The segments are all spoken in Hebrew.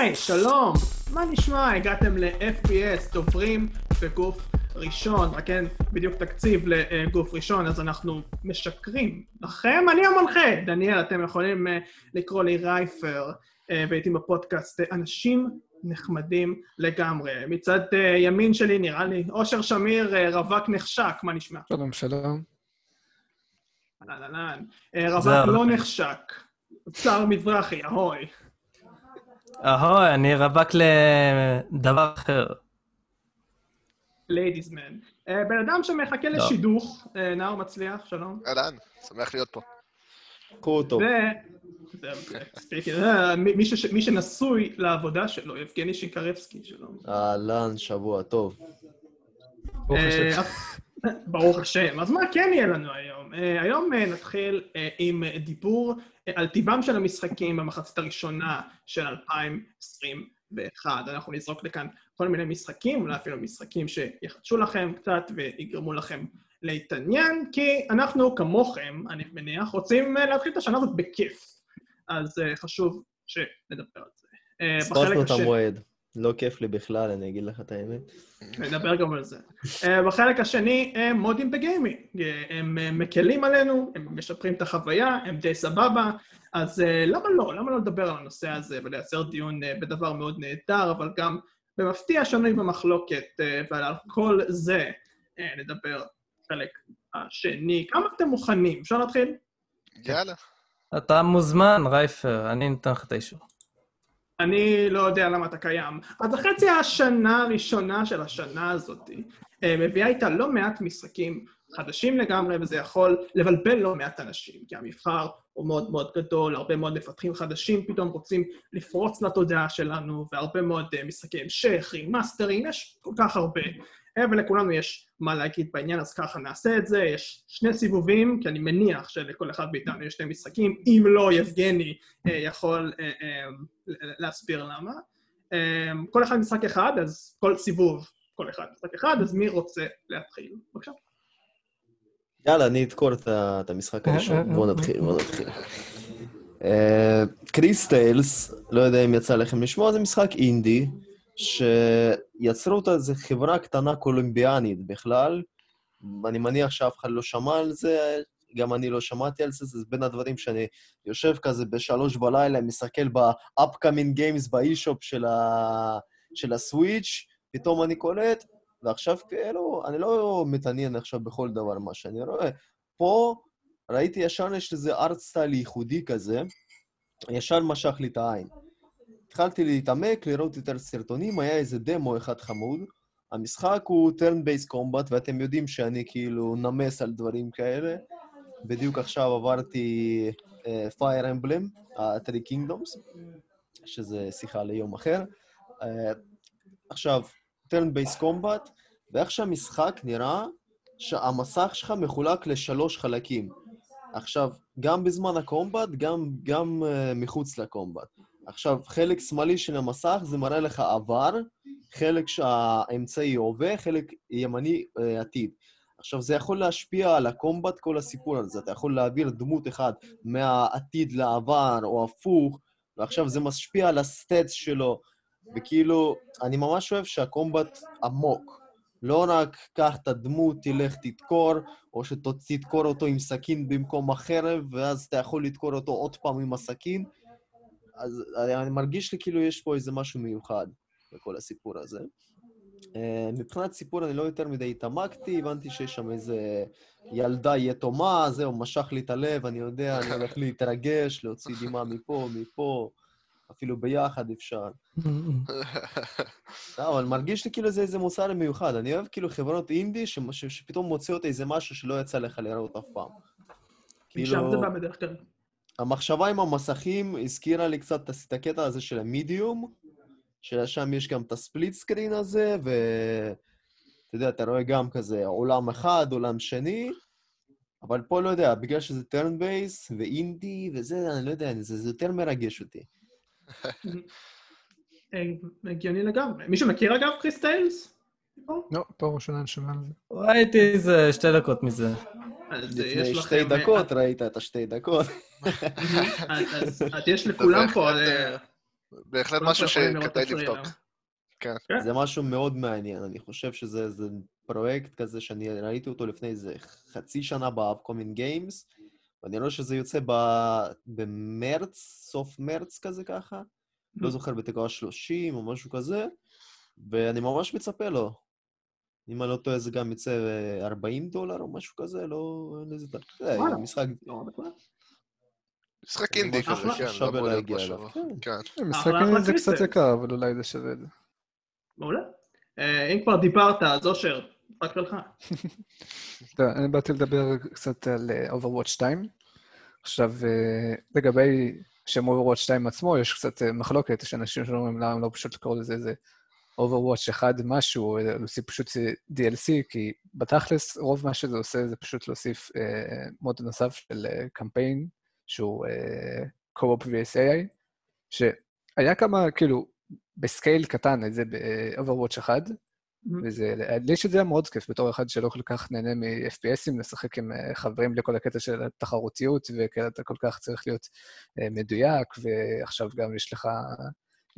היי, שלום, מה נשמע? הגעתם ל-FPS, דוברים בגוף ראשון, רק אין בדיוק תקציב לגוף ראשון, אז אנחנו משקרים לכם. אני המנחה, דניאל, אתם יכולים אה, לקרוא לי רייפר, אה, והייתי בפודקאסט אה, אנשים נחמדים לגמרי. מצד ימין שלי נראה לי אושר שמיר, רווק נחשק, מה נשמע? שלום, שלום. אהלן, אהלן. רווק לא נחשק. צער מזרחי, אהוי. אהוי, אני רווק לדבר אחר. ליידיז מן. אה, בן אדם שמחכה לא. לשידוך, אה, נאור מצליח, שלום. אהלן, שמח להיות פה. קחו אותו. מי שנשוי לעבודה שלו, יבגני שינקרבסקי, שלום. אהלן, שבוע טוב. ברוך השם. אז מה כן יהיה לנו היום? היום נתחיל עם דיבור על טיבם של המשחקים במחצית הראשונה של 2021. אנחנו נזרוק לכאן כל מיני משחקים, אולי אפילו משחקים שיחדשו לכם קצת ויגרמו לכם להתעניין, כי אנחנו, כמוכם, אני מניח, רוצים אה, להתחיל את השנה הזאת בכיף. אז uh, חשוב שנדבר על זה. ספרנו את המועד. לא כיף לי בכלל, אני אגיד לך את האמת. נדבר גם על זה. Uh, בחלק השני, uh, מודים בגיימינג. Uh, הם מקלים עלינו, הם משפרים את החוויה, הם די סבבה, אז למה לא? למה לא לדבר על הנושא הזה ולייצר דיון בדבר מאוד נהדר, אבל גם במפתיע שנוי במחלוקת, ועל כל זה נדבר חלק השני. כמה אתם מוכנים? אפשר להתחיל? יאללה. אתה מוזמן, רייפר, אני נותן לך את האישור. אני לא יודע למה אתה קיים. אז החצי השנה הראשונה של השנה הזאת אה, מביאה איתה לא מעט משחקים חדשים לגמרי, וזה יכול לבלבל לא מעט אנשים, כי המבחר הוא מאוד מאוד גדול, הרבה מאוד מפתחים חדשים פתאום רוצים לפרוץ לתודעה שלנו, והרבה מאוד אה, משחקי המשך, רימאסטרים, יש כל כך הרבה. אה, ולכולנו יש מה להגיד בעניין, אז ככה נעשה את זה. יש שני סיבובים, כי אני מניח שלכל אחד מאיתנו יש שני משחקים, אם לא, יבגני אה, יכול להסביר למה. כל אחד משחק אחד, אז כל סיבוב, כל אחד משחק אחד, אז מי רוצה להתחיל? בבקשה. יאללה, אני אדקור את המשחק הראשון. בואו נתחיל, בואו נתחיל. קריסטיילס, לא יודע אם יצא לכם לשמוע, זה משחק אינדי, שיצרו אותה איזו חברה קטנה קולומביאנית בכלל. אני מניח שאף אחד לא שמע על זה, גם אני לא שמעתי על זה, זה בין הדברים שאני יושב כזה בשלוש בלילה, מסתכל ב-upcoming games באי-שופ של, ה... של הסוויץ', פתאום אני קולט, ועכשיו כאילו, אני לא מתעניין עכשיו בכל דבר מה שאני רואה. פה ראיתי ישר יש לזה ארט סטייל ייחודי כזה, ישר משך לי את העין. התחלתי להתעמק, לראות יותר סרטונים, היה איזה דמו אחד חמוד. המשחק הוא turn-based combat, ואתם יודעים שאני כאילו נמס על דברים כאלה. בדיוק עכשיו עברתי uh, Fire Emblem, ה-Three Kingdoms, שזה שיחה ליום אחר. Uh, עכשיו, turn-based combat, ואיך שהמשחק נראה, שהמסך שלך מחולק לשלוש חלקים. עכשיו, גם בזמן הקומבט, גם, גם uh, מחוץ לקומבט. עכשיו, חלק שמאלי של המסך זה מראה לך עבר, חלק שהאמצעי הווה, חלק ימני uh, עתיד. עכשיו, זה יכול להשפיע על הקומבט, כל הסיפור הזה. אתה יכול להעביר דמות אחת מהעתיד לעבר, או הפוך, ועכשיו זה משפיע על הסטטס שלו, וכאילו, אני ממש אוהב שהקומבט עמוק. לא רק קח את הדמות, תלך תדקור, או שתדקור אותו עם סכין במקום החרב, ואז אתה יכול לדקור אותו עוד פעם עם הסכין. אז אני מרגיש לי כאילו יש פה איזה משהו מיוחד בכל הסיפור הזה. אה, מבחינת סיפור אני לא יותר מדי התעמקתי, הבנתי שיש שם איזה ילדה יתומה, זהו, משך לי את הלב, אני יודע, אני הולך להתרגש, להוציא דמעה מפה, מפה. אפילו ביחד אפשר. לא, אבל מרגיש לי כאילו זה איזה מוצר מיוחד. אני אוהב כאילו חברות אינדי שפתאום מוציאות איזה משהו שלא יצא לך לראות אף פעם. משם זה בא בדרך כלל. המחשבה עם המסכים הזכירה לי קצת את הקטע הזה של המדיום, ששם יש גם את ה split screen הזה, ואתה יודע, אתה רואה גם כזה עולם אחד, עולם שני, אבל פה לא יודע, בגלל שזה turn based ו indie וזה, אני לא יודע, זה, זה יותר מרגש אותי. הגיוני לגמרי. מישהו מכיר אגב לא, פעם ראשונה אני שומע על זה. ראיתי איזה שתי דקות מזה. לפני שתי דקות ראית את השתי דקות. אז יש לכולם פה... בהחלט כולם משהו שכדאי. לבדוק. כן. כן. זה משהו מאוד מעניין, אני חושב שזה זה פרויקט כזה שאני ראיתי אותו לפני איזה חצי שנה באפקומין גיימס, ואני רואה שזה יוצא ב- במרץ, סוף מרץ כזה ככה, לא Mm. זוכר בתקווה 30 או משהו כזה, ואני ממש מצפה לו. אם אני לא טועה זה גם יצא אה, 40 דולר או משהו כזה, לא... אין לזה... וואלה. משחק... לא. משחק אינדי כזה, כן, שווה לא להגיע. אליו, כן. כן. משחק אחלה, אחלה זה קצת. יקר, אבל אולי זה שווה את זה. מעולה. אה, אם כבר דיברת, אז אושר, רק לך. טוב, אני באתי לדבר קצת על אה, Overwatch 2. עכשיו, אה, לגבי שם Overwatch 2 עצמו, יש קצת אה, מחלוקת, יש אנשים שאומרים למה לא פשוט לקרוא לזה איזה Overwatch 1 משהו, להוסיף פשוט DLC, כי בתכלס, רוב מה שזה עושה זה פשוט להוסיף אה, מוד נוסף של אה, קמפיין, שהוא אה, Co-op vs-AI, שהיה כמה, כאילו, בסקייל קטן את זה ב-Overwatch 1, וזה, לי שזה היה מאוד כיף בתור אחד שלא כל כך נהנה מ-FPSים, לשחק עם אה, חברים לכל הקטע של התחרותיות, וכאלה אתה כל כך צריך להיות אה, מדויק, ועכשיו גם יש לך,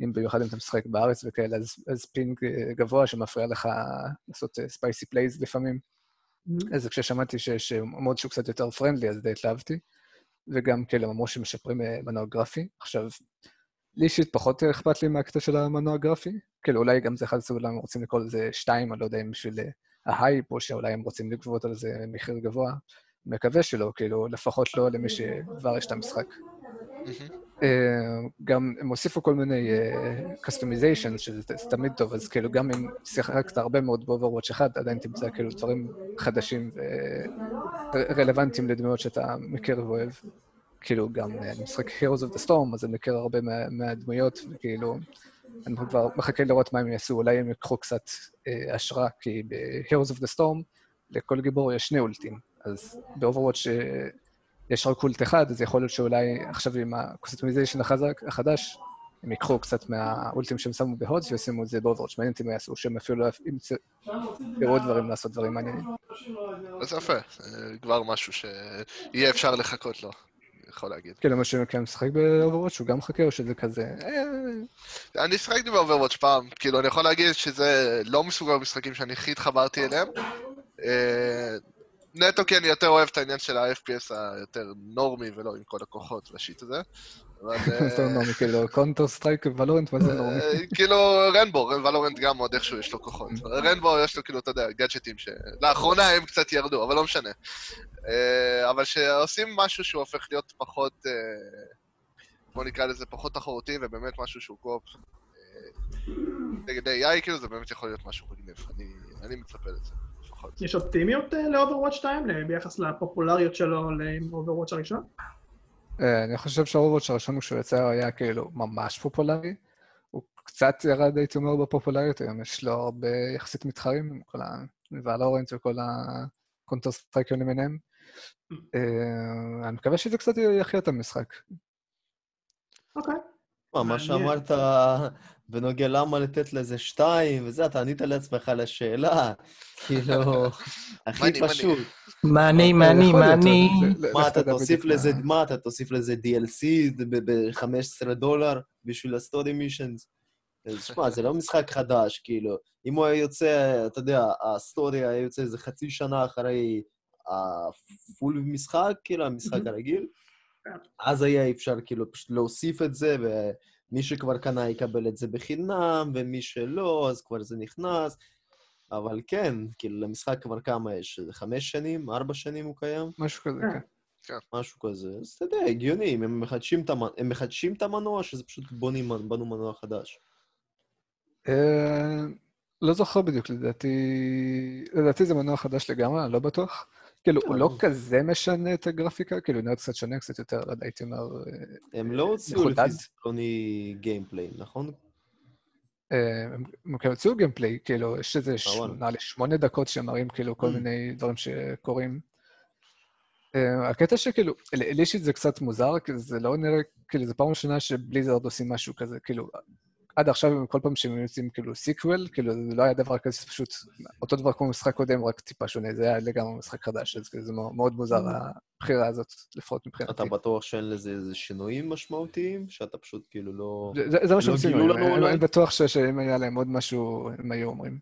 אם במיוחד אם אתה משחק בארץ וכאלה, אז, אז ping אה, גבוה שמפריע לך לעשות spicy plays לפעמים. אז כששמעתי שיש אה, mode שהוא קצת יותר friendly, אז די התלהבתי. וגם כאילו, הם אמרו שמשפרים אה, מנוע גרפי. עכשיו, לי אישית פחות אכפת לי מהקטע של המנוע גרפי. כאילו, אולי גם זה אחד הסוג למה הם רוצים לקרוא לזה שתיים, אני לא יודע אם בשביל אה, ההייפ, או שאולי הם רוצים לגבות על זה מחיר גבוה. מקווה שלא, כאילו, לפחות לא למי שכבר יש את המשחק. מהמם. אה, גם הם הוסיפו כל מיני customization, שזה זה תמיד טוב, אז כאילו גם אם שיחקת הרבה מאוד ב-Overwatch 1, עדיין תמצא כאילו דברים חדשים ורלוונטיים לדמויות שאתה מכיר ואוהב. כאילו גם אה, אני משחק Heroes of the Storm, אז אני מכיר הרבה מה, מהדמויות, וכאילו, אני כבר מחכה לראות מה הם יעשו, אולי הם ייקחו קצת אה, השראה, כי ב-Heroes of the Storm לכל גיבור יש שני ult ים, אז ב-Overwatch אה, יש רק ult אחד, אז יכול להיות שאולי עכשיו עם ה customization החדש, הם ייקחו קצת מה ult ים שהם שמו ב HotS וישימו את זה ב Overwatch. מעניין אותי מה יעשו, שהם אפילו לא ימצאו עוד דברים לעשות דברים מעניינים. אז יפה, אה, כבר משהו שיהיה אפשר לחכות לו, יכול להגיד. כאילו, מה שכן משחק ב Overwatch הוא גם מחכה, או שזה כזה... אה, אני שיחקתי ב Overwatch פעם, כאילו, אני יכול להגיד שזה לא מסוג המשחקים שאני הכי התחברתי אליהם. נטו כי אני יותר אוהב את העניין של ה-FPS היותר נורמי ולא עם כל הכוחות וה shit הזה. אבל... אה, זה נורמי, כאילו, Counter-Strike ו Valorant, מה זה נורמי? אה, כאילו Rainbow, Valorant גם עוד איכשהו יש לו כוחות. Rainbow יש לו כאילו, אתה יודע, גאדג'טים שלאחרונה הם קצת ירדו, אבל לא משנה. אה, אבל שעושים משהו שהוא הופך להיות פחות, בוא נקרא לזה פחות תחרותי, ובאמת משהו שהוא co-op נגד AI, כאילו זה באמת יכול להיות משהו מגניב. אני מצפה לזה, לפחות. יש אופטימיות אה, ל-Overwatch 2 אה, ביחס לפופולריות שלו ל-Overwatch הראשון? אה, אני חושב שה-Overwatch הראשון כשהוא יצא היה כאילו ממש פופולרי. הוא קצת ירד, הייתי אומר, בפופולריות, היום יש לו הרבה יחסית מתחרים, עם כל ה-Valorant וכל ה-Counter Strikeרים למיניהם. אני מקווה שזה קצת יחיה את המשחק. אוקיי. מה. שאמרת בנוגע למה לתת לזה שתיים וזה, אתה ענית לעצמך על השאלה. כאילו, הכי. פשוט. money, money, money. מה, אתה תוסיף לזה, מה- אתה תוסיף לזה DLC ב-15 דולר בשביל ה-story missions? שמע, זה לא משחק חדש, כאילו. אם הוא היה יוצא, אתה יודע, ה-story היה יוצא איזה חצי שנה אחרי ה-full משחק, כאילו, המשחק. הרגיל. אז היה אפשר כאילו פשוט להוסיף את זה, ומי שכבר קנה יקבל את זה בחינם, ומי שלא, אז כבר זה נכנס. אבל כן, כאילו, למשחק כבר כמה יש? חמש שנים? ארבע שנים הוא קיים? משהו כזה, כן. כן. משהו כזה. אז אתה יודע, הגיוני, אם הם מחדשים את, המ... הם מחדשים את המנוע, שזה פשוט בונים, בנו מנוע חדש. אה, לא זוכר בדיוק, לדעתי... לדעתי זה מנוע חדש לגמרי, אני לא בטוח. כאילו, הוא לא. כזה משנה את הגרפיקה, כאילו, נראה קצת שונה, קצת יותר, לא יודע, הייתי אומר... אה, הם לא הוציאו. לפי סרטוני gameplay, נכון? אה, הם כאילו הוציאו gameplay, כאילו, יש איזה, לי, שמונה דקות שמראים כאילו כל Mm. מיני דברים שקורים. אה, הקטע שכאילו, לי אישית זה קצת מוזר, כי זה לא נראה, כאילו, זו פעם ראשונה ש-Blizzard עושים משהו כזה, כאילו, עד עכשיו, כל פעם שהם יוצאים כאילו sequel, כאילו זה לא היה דבר כזה, זה פשוט אותו דבר כמו משחק קודם, רק טיפה שונה, זה היה לגמרי משחק חדש, אז כאילו זה מאוד מוזר, הבחירה הזאת, לפחות מבחינתי. אתה בטוח שאין לזה איזה שינויים משמעותיים? שאתה פשוט כאילו לא... זה- זה- זה מה שהם לא עושים, אני- בטוח שאם היה להם עוד משהו, הם היו אומרים.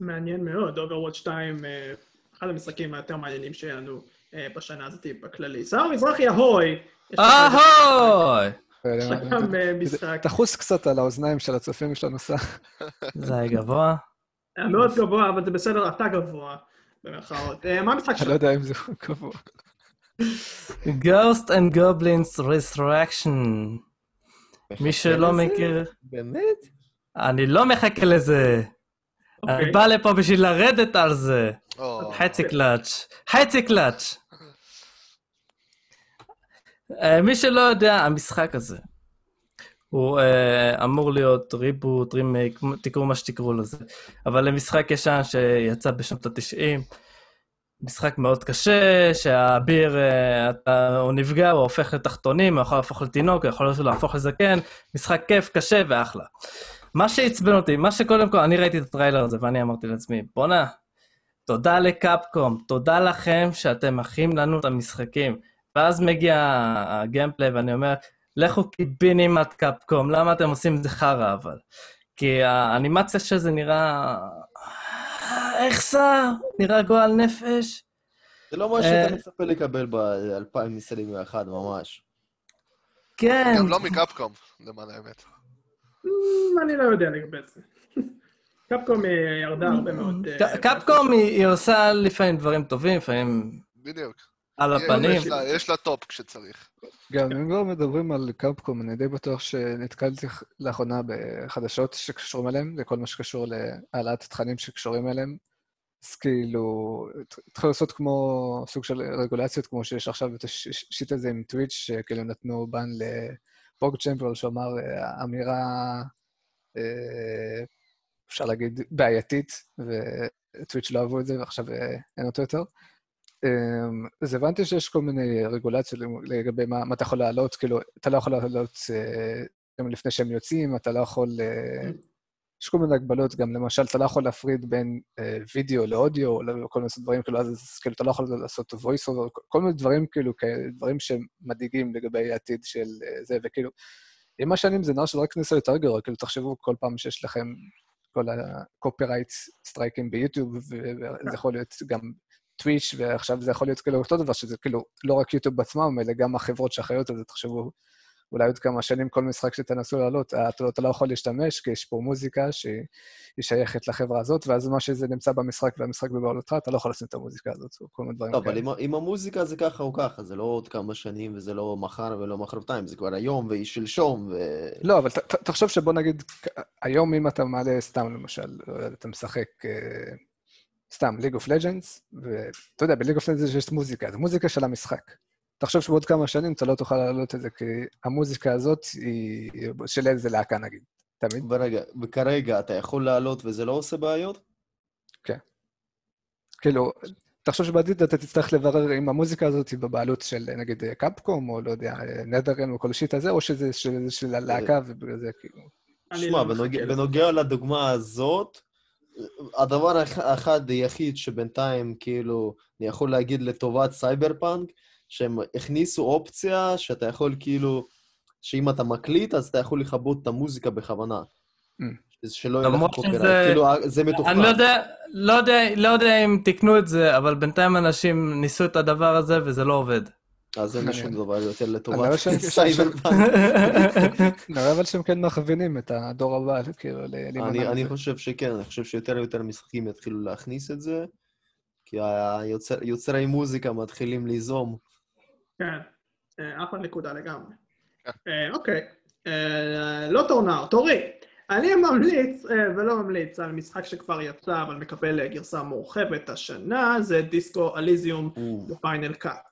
מעניין מאוד, Overwatch 2, אה, אחד המשחקים היותר מעניינים שהיו לנו אה, בשנה הזאת בכללי. שר מזרחי אהוי! אהוי! גם אה, משחק תחוס קצת על האוזניים של הצופים שלנו, סע. זה היה גבוה. היה מאוד גבוה, אבל זה בסדר, אתה גבוה, במרכאות. אה, מה המשחק אני לא שלך? יודע אם זה קבוע. Ghost and Goblins Resurrection. מי שלא? מכיר, באמת? אני לא מחכה לזה. אני אוקיי. בא לפה בשביל לרדת על זה. חצי קלאץ'. חצי קלאץ'. אה, מי שלא יודע, המשחק הזה, הוא אה, אמור להיות ריבוט, רימייק, תקראו מה שתקראו לזה, אבל למשחק ישן שיצא בשנות ה-90, משחק מאוד קשה, שהאביר, אה, אתה, הוא נפגע, הוא הופך לתחתונים, הוא יכול להפוך לתינוק, הוא יכול להפוך לזקן, משחק כיף, קשה ואחלה. מה שעצבן אותי, מה שקודם כל, אני ראיתי את הטריילר הזה ואני אמרתי לעצמי, בואנה, תודה לקפקום, תודה לכם שאתם מכין לנו את המשחקים. ואז מגיע הגיימפליי ואני אומר, לכו קיבינימט קפקום, למה אתם עושים את זה חרא אבל? כי האנימציה של זה נראה... איך זה? נראה גועל נפש. זה לא מה שאתה אה, מצפה לקבל ב-2021, ממש. כן. גם לא מקפקום, למען האמת. אמ, אני לא יודע לגבי זה. קפקום אה, ירדה הרבה מאוד. אה, קפקום היא עושה לפעמים דברים טובים, לפעמים בדיוק. על הפנים. יש לה- יש לה טופ כשצריך. גם אם כבר מדברים על קפקום, אני די בטוח שנתקלתי לאחרונה בחדשות שקשורים אליהם, לכל מה שקשור להעלאת תכנים שקשורים אליהם. אז כאילו, התחילו לעשות כמו סוג של רגולציות, כמו שיש עכשיו את השיט הזה עם טוויץ', שכאילו נתנו בן לפוג צ'מפיון, שאמר אמירה, אה, אפשר להגיד, בעייתית, וטוויץ' לא אהבו את זה, ועכשיו אה, אין אותו יותר. אמ, אז הבנתי שיש כל מיני רגולציות לגבי מה, מה אתה יכול להעלות, כאילו, אתה לא יכול להעלות אה, גם לפני שהם יוצאים, אתה לא יכול... אה, יש כל מיני הגבלות, גם למשל, אתה לא יכול להפריד בין אה, וידאו לאודיו, או כל מיני דברים, כאילו, אז כאילו, אתה לא יכול לעשות voice over, כל- מיני דברים, כאילו, דברים שמדאיגים לגבי העתיד של זה, וכאילו, עם השנים זה נראה שזה רק נעשה יותר גרוע, כאילו, תחשבו כל פעם שיש לכם כל ה-copyright סטרייקים ביוטיוב, וזה יכול להיות גם טוויץ', ועכשיו זה יכול להיות כאילו אותו דבר, שזה כאילו לא רק יוטיוב בעצמם, אלא גם החברות שאחראיות על זה, תחשבו, אולי עוד כמה שנים כל משחק שתנסו לעלות, אה, אתה, אתה לא יכול להשתמש, כי יש פה מוזיקה שהיא שייכת לחברה הזאת, ואז מה שזה נמצא במשחק והמשחק בבעלותך, אתה לא יכול לשים את המוזיקה הזאת, או כל מיני דברים טוב, אבל כאלה. עם עם המוזיקה זה ככה או ככה, זה לא עוד כמה שנים וזה לא מחר ולא מחרתיים, זה כבר היום והיא-שלשום, ו... לא, אבל ת, ת, תחשוב שבוא נגיד, היום אם אתה מעלה סתם למשל, לא אתה משחק אה, סתם League of Legends, ואתה יודע, בליג אוף לג'אנס יש מוזיקה, זה מוזיקה של המשחק. תחשוב שבעוד כמה שנים אתה לא תוכל להעלות את זה, כי המוזיקה הזאת היא של איזה להקה נגיד, תמיד. ורגע, וכרגע אתה יכול לעלות וזה לא עושה בעיות? כאילו, תחשוב שבעתיד אתה תצטרך לברר אם המוזיקה הזאת היא בבעלות של נגיד Capcom, או לא יודע, נדרן או כל shit הזה, או שזה של, של הלהקה, ובגלל זה כאילו... שמע, לא בנוגע. בנוגע לדוגמה הזאת, הדבר האח- האחד היחיד שבינתיים, כאילו, אני יכול להגיד לטובת סייבר פאנק, שהם הכניסו אופציה שאתה יכול כאילו, שאם אתה מקליט, אז אתה יכול לכבות את המוזיקה בכוונה. Mm. שלא יהיה לך. שזה- כאילו, זה מתוכנן. אני לא יודע, לא יודע, לא יודע אם תיקנו את זה, אבל בינתיים אנשים ניסו את הדבר הזה וזה לא עובד. אז אין לי שום. דבר יותר אני לטובת רואה שהם- סייבר פאנק. נראה אבל שהם כן מכווינים את הדור הבא, כאילו, להימנע אני. חושב שכן, אני חושב שיותר ויותר משחקים יתחילו להכניס את זה, כי יוצרי מוזיקה מתחילים ליזום. כן, אה, אחלה נקודה לגמרי. אה, אוקיי, אה, לא תורנר, תורי. אני ממליץ, ולא ממליץ, על משחק שכבר יצא, אבל מקבל גרסה מורחבת השנה, זה Disco Elysium בפיינל קאט.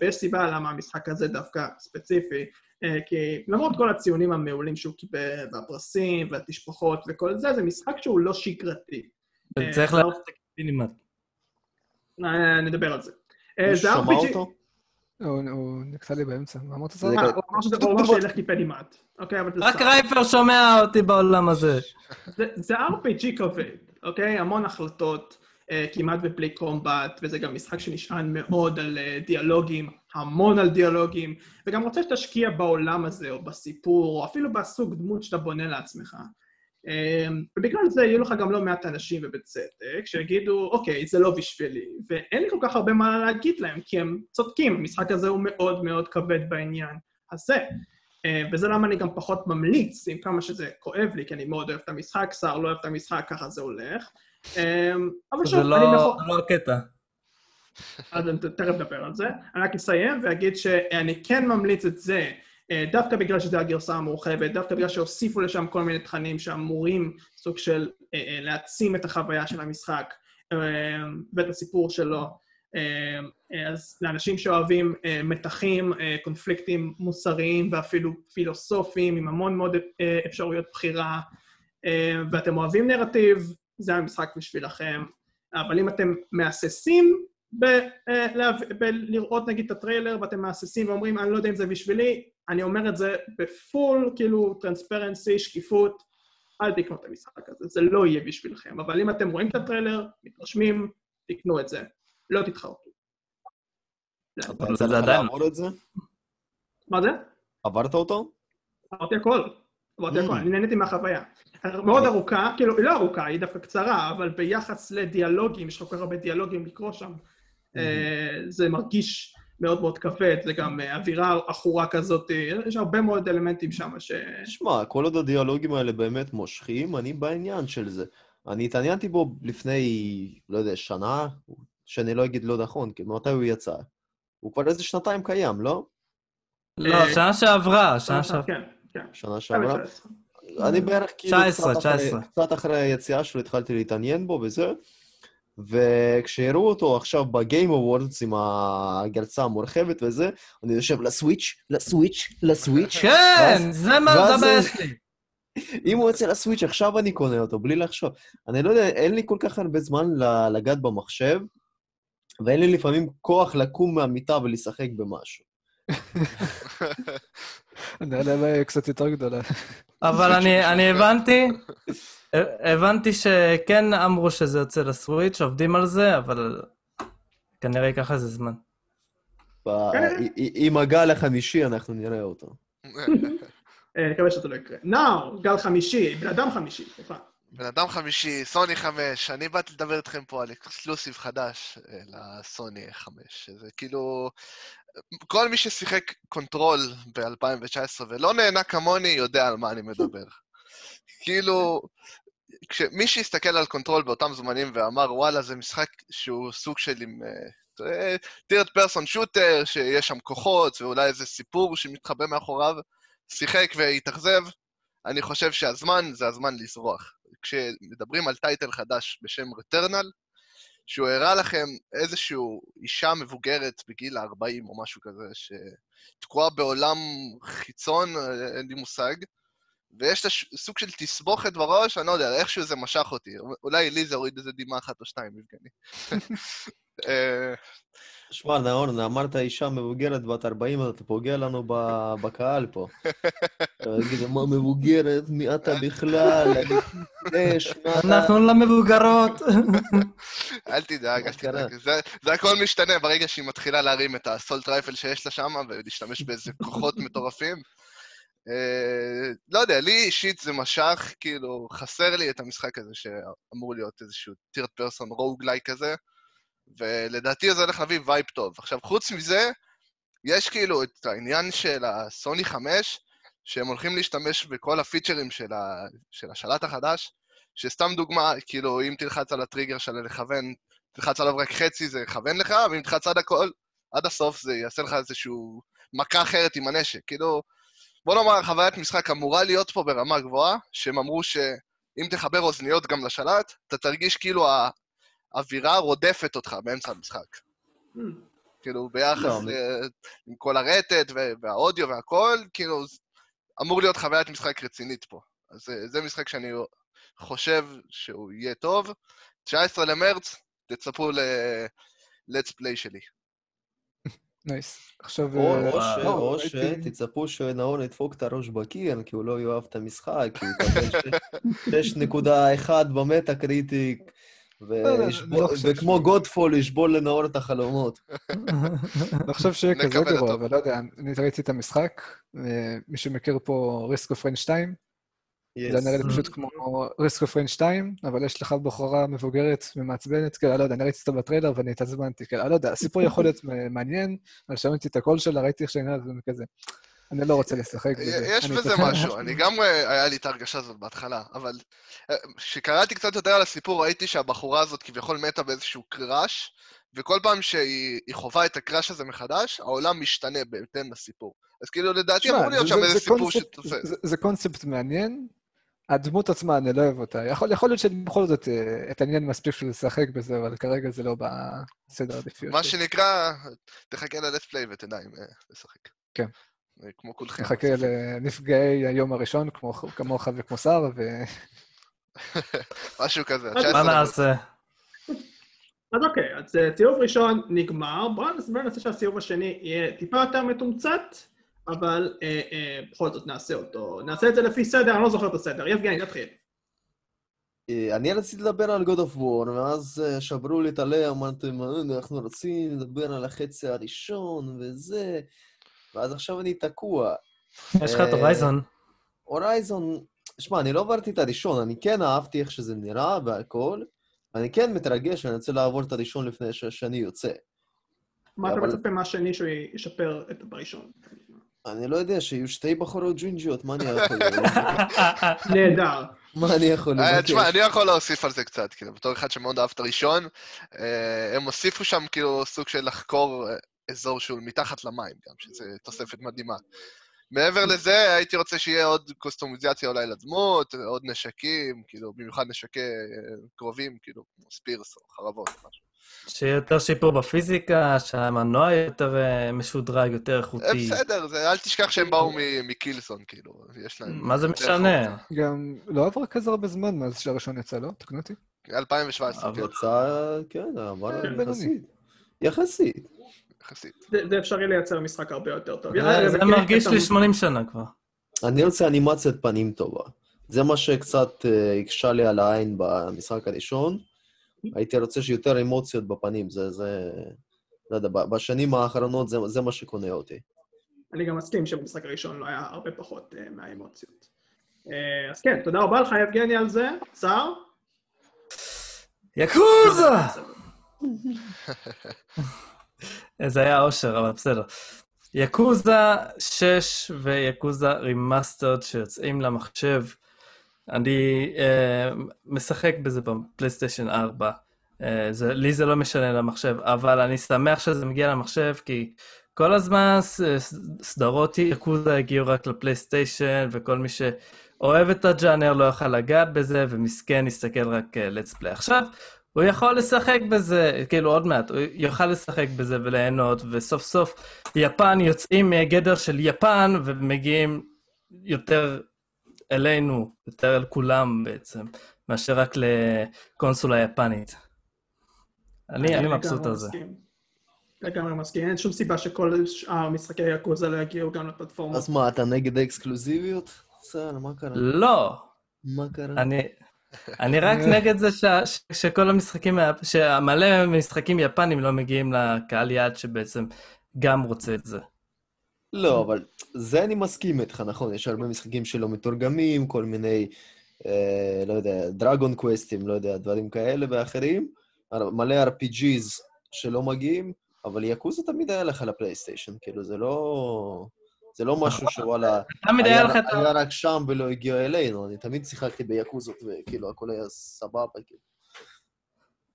ויש סיבה למה המשחק הזה דווקא ספציפי, אה, כי למרות כל הציונים המעולים שהוא קיבל, והפרסים, והתשפחות וכל זה, זה משחק שהוא לא שגרתי. אה, צריך ללכת לקיבינימט. אה, נדבר על זה. אה, זה שמע RPG אותו? הוא נקטע לי באמצע, מה אמרת? אה, הוא אמר שילך. אוקיי, זה רק. רייפר שומע אותי בעולם הזה. זה- זה RPG כבד, אוקיי? המון החלטות, אה, כמעט בפלי קומבט, וזה גם משחק שנשען מאוד על אה, דיאלוגים, המון על דיאלוגים, וגם רוצה שתשקיע בעולם הזה, או בסיפור, או אפילו בסוג דמות שאתה בונה לעצמך. אה, ובגלל זה יהיו לך גם לא מעט אנשים, ובצדק, שיגידו, אוקיי, זה לא בשבילי, ואין לי כל כך הרבה מה להגיד להם, כי הם צודקים, המשחק הזה הוא מאוד מאוד כבד בעניין הזה. אה, וזה למה אני גם פחות ממליץ, עם כמה שזה כואב לי, כי אני מאוד אוהב את המשחק, שר לא אוהב את המשחק, ככה זה הולך. אה, אבל שוב, לא אני יכול... זה לא הקטע. אז אני תכף נדבר על זה. אני רק אסיים ואגיד שאני כן ממליץ את זה, אה, דווקא בגלל שזו הגרסה המורחבת, דווקא בגלל שהוסיפו לשם כל מיני תכנים שאמורים סוג של אה, אה, להעצים את החוויה של המשחק ואת הסיפור שלו. אז לאנשים שאוהבים מתחים, קונפליקטים מוסריים ואפילו פילוסופיים, עם המון מאוד אפשרויות בחירה, ואתם אוהבים נרטיב, זה המשחק בשבילכם. אבל אם אתם מהססים ב- אה, בלראות נגיד את הטריילר ואתם מהססים ואומרים, אני לא יודע אם זה בשבילי, אני אומר את זה בפול, כאילו, טרנספרנסי, שקיפות, אל תקנו את המשחק הזה, זה לא יהיה בשבילכם. אבל אם אתם רואים את הטריילר, מתרשמים, תקנו את זה. לא תתחרטו. לך עדיין- לעבור את זה? מה זה? עברת אותו? אמרתי הכל. אמרתי Mm. הכל, אני נהניתי מהחוויה. מאוד ארוכה, כאילו, היא לא ארוכה, היא דווקא קצרה, אבל ביחס לדיאלוגים, יש לך כל כך הרבה דיאלוגים לקרוא שם, אה, זה מרגיש מאוד מאוד כבד, זה גם אה, אווירה עכורה כזאת, אה, יש הרבה מאוד אלמנטים שם ש... שמע, כל עוד הדיאלוגים האלה באמת מושכים, אני בעניין של זה. אני התעניינתי בו לפני, לא יודע, שנה, שאני לא אגיד לא נכון, כי מתי הוא יצא? הוא כבר איזה שנתיים קיים, לא? לא, שנה שעברה, שנה שעברה. כן. שנה שעברה. 2019. אני בערך כאילו 19, קצת אחרי- 19. קצת אחרי היציאה שלו התחלתי להתעניין בו וזה, וכשהראו אותו עכשיו ב-Game Awards עם הגרסה המורחבת וזה, אני יושב ל-Switch, ל-Switch, ל-Switch. כן, זה מה, זה הבעיה שלי. אם הוא יוצא ל-Switch, עכשיו אני קונה אותו, בלי לחשוב. אני לא יודע, אין לי כל כך הרבה זמן לגעת במחשב, ואין לי לפעמים כוח לקום מהמיטה ולשחק במשהו. נראה לי הבעיה קצת יותר גדולה. אבל אני, אני הבנתי, הבנתי שכן אמרו שזה יוצא לסוויץ', עובדים על זה, אבל כנראה ייקח איזה זמן. עם הגל החמישי אנחנו נראה אותו. אה, נקווה שזה לא יקרה. נאור, גל חמישי, בן אדם חמישי, סליחה. בן אדם חמישי, סוני 5, אני באתי לדבר איתכם פה על exclusive חדש אה, ל-Sony 5. זה כאילו... כל מי ששיחק Control ב-2019 ולא נהנה כמוני, יודע על מה אני מדבר. כאילו, כשמי שהסתכל על Control באותם זמנים ואמר, וואלה, זה משחק שהוא סוג של עם... third person shooter, שיש שם כוחות ואולי איזה סיפור שמתחבא מאחוריו, שיחק והתאכזב, אני חושב שהזמן זה הזמן לזרוח. כשמדברים על טייטל חדש בשם רטרנל, שהוא הראה לכם איזושהי אישה מבוגרת בגיל ה-40 או משהו כזה, שתקועה בעולם חיצון, אין לי מושג, ויש לה סוג של תסבוכת בראש, אני לא יודע, איכשהו זה משך אותי. אולי לי זה הוריד איזה דמעה אחת או שתיים, יבגני. שמע, נאור, אמרת אישה מבוגרת בת 40, אתה פוגע לנו ב- בקהל פה. אתה תגיד, מה מבוגרת? מי אתה בכלל? אנחנו לא מבוגרות. אל תדאג, אל? תדאג. זה- זה הכל משתנה ברגע שהיא מתחילה להרים את ה-assault rifle שיש לה שם ולהשתמש באיזה כוחות מטורפים. אה, לא יודע, לי אישית זה משך, כאילו, חסר לי את המשחק הזה שאמור להיות איזשהו third person roguelike כזה, ולדעתי זה הולך להביא vibe טוב. עכשיו, חוץ מזה, יש כאילו את העניין של הסוני 5, שהם הולכים להשתמש בכל הפיצ'רים של, ה... של השלט החדש, שסתם דוגמה, כאילו, אם תלחץ על הטריגר של לכוון, תלחץ עליו רק חצי, זה יכוון לך, ואם תלחץ עד הכל, עד הסוף זה יעשה לך איזשהו מכה אחרת עם הנשק. כאילו, בוא נאמר, חוויית משחק אמורה להיות פה ברמה גבוהה, שהם אמרו שאם תחבר אוזניות גם לשלט, אתה תרגיש כאילו האווירה רודפת אותך באמצע המשחק. Hmm. כאילו, ביחס לא, ל... עם כל הרטט וה- והאודיו והכל, כאילו, אמור להיות חוויית משחק רצינית פה. אז זה, זה משחק שאני חושב שהוא יהיה טוב. 19 למרץ, תצפו ל-let's play שלי. nice. עכשיו... או, אה, לא, שתצפו שנאור ידפוק את הראש בקיר, כי הוא לא יאהב את המשחק, כי הוא יקבל 6.1 ב-Metacritic, לא, אני וכמו גודפול ישבור לנאור את החלומות. לא חושב שיהיה כזה גרוע. אבל לא יודע, אני ראיתי את המשחק, אה, מי שמכיר פה ריסק אוף ריינג 2, זה. נראה לי פשוט כמו ריסק אוף ריינג 2, אבל יש לך בחורה מבוגרת ומעצבנת, כאילו, לא יודע, אני ראיתי אותה בטריילר ואני התעצבנתי, כאילו, לא יודע, הסיפור יכול להיות מעניין, אבל שמעתי את הקול שלה, ראיתי איך שהיא נראית, כזה, אני לא רוצה לשחק בזה. יש אני בזה. משהו, אני גם אה, היה לי את ההרגשה הזאת בהתחלה, אבל אה, כשקראתי קצת יותר על הסיפור, ראיתי שהבחורה הזאת כביכול מתה באיזשהו קראש, וכל פעם שהיא היא חווה את הקראש הזה מחדש, העולם משתנה בהתאם לסיפור. אז כאילו, לדעתי אמור להיות שם זה- איזה זה סיפור שתופס. זה- קונספט מעניין. הדמות עצמה, אני לא אוהב אותה. יכול יכול להיות שאני בכל זאת אה, אתעניין מספיק בשביל לשחק בזה, אבל כרגע זה לא בסדר העדיפויות. מה. שנקרא, תחכה ללט פליי ותדע אם אה, לשחק. כן. כמו כולכם. נחכה לנפגעי היום הראשון, כמו- כמוך וכמו שר, ו... משהו כזה. מה 19 מה. נעשה? אז אוקיי, אז אה, סיבוב ראשון נגמר, בואו נסביר ננסה שהסיבוב השני יהיה טיפה יותר מתומצת, אבל אה, אה, בכל זאת נעשה אותו. נעשה את זה לפי סדר, אני לא זוכר את הסדר. יבגני, נתחיל. אה, אני רציתי לדבר על God of War, ואז שברו לי את הלב, אמרתם, "אה, אנחנו רוצים לדבר על החצי הראשון וזה, ואז עכשיו אני תקוע. יש לך את אה, הורייזון. הורייזון, שמע, אני לא עברתי את הראשון, אני כן אהבתי איך שזה נראה והכל, אני כן מתרגש, אני רוצה לעבור את הראשון לפני שהשני יוצא. מה אתה מצפה מהשני שהוא ישפר את בראשון? אני לא יודע, שיהיו שתי בחורות ג'ינג'יות, מה אני יכול נהדר. מה אני יכול אה, לבקש? תשמע, אני יכול להוסיף על זה קצת, כאילו, בתור אחד שמאוד אהב את הראשון, אה, הם הוסיפו שם כאילו סוג של לחקור אזור שהוא מתחת למים גם, שזה תוספת מדהימה. מעבר לזה, הייתי רוצה שיהיה עוד קוסטומיזציה אולי לדמות, עוד נשקים, כאילו, במיוחד נשקי אה, קרובים, כאילו, כמו ספירס או חרבות, משהו. שיהיה יותר שיפור בפיזיקה, שהמנוע יהיה יותר אה, משודרג, יותר אה, איכותי. בסדר, זה- אל תשכח שהם באו מ- מקילסון, כאילו, יש להם... מה זה משנה? גם לא עבר כזה הרבה זמן מאז שהראשון יצא, לא? תקנו אותי. 2017, אבל- יצא, כן, עבר כן. יחסית. יחסית. יחסית. זה אפשרי לייצר משחק הרבה יותר טוב. זה- מרגיש לי 80 שנה כבר. אני רוצה אנימציית פנים טובה. זה מה שקצת אה, הקשה לי על העין במשחק הראשון. הייתי רוצה שיותר אמוציות בפנים, זה, זה... לא יודע, בשנים האחרונות זה, זה מה שקונה אותי. אני גם מסכים שבמשחק הראשון לא היה הרבה פחות אה, מהאמוציות. אה, אז כן, תודה רבה לך, יבגני, על זה. אושר? Yakuza! זה היה אושר, אבל בסדר. Yakuza 6 ו Yakuza Remastered שיוצאים למחשב. אני אה, משחק בזה בפלייסטיישן 4. אה, זה, לי זה לא משנה למחשב, אבל אני שמח שזה מגיע למחשב, כי כל הזמן ס, ס, סדרות יקוזה הגיעו רק לפלייסטיישן, וכל מי שאוהב את הג'אנר לא יוכל לגעת בזה, ומסכן יסתכל רק לטס פליי. עכשיו, הוא יכול לשחק בזה, כאילו עוד מעט, הוא יוכל לשחק בזה וליהנות, וסוף סוף יפן יוצאים מהגדר של יפן ומגיעים יותר אלינו, יותר אל כולם בעצם, מאשר רק לקונסולה יפנית. אני, אני מבסוט על זה. לגמרי מסכים. אין שום סיבה שכל שאר משחקי יקוזה לא יגיעו גם לפלטפורמה. אז מה, אתה נגד האקסקלוזיביות? בסדר, מה קרה? לא, מה קרה? אני, אני רק נגד זה ש, ש, שכל המשחקים, שמלא משחקים יפנים לא מגיעים לקהל יעד שבעצם גם רוצה את זה. לא, אבל זה אני מסכים איתך, נכון, יש הרבה משחקים שלא מתורגמים, כל מיני, אה, לא יודע, דרגון קווסטים, לא יודע, דברים כאלה ואחרים, מלא RPGs שלא מגיעים, אבל יקוזה תמיד היה לך לפלייסטיישן, כאילו, זה לא... זה לא משהו שוואלה, תמיד היה רק שם ולא הגיע אלינו, אני תמיד שיחקתי ביאקוזות, וכאילו, הכל היה סבבה, כאילו.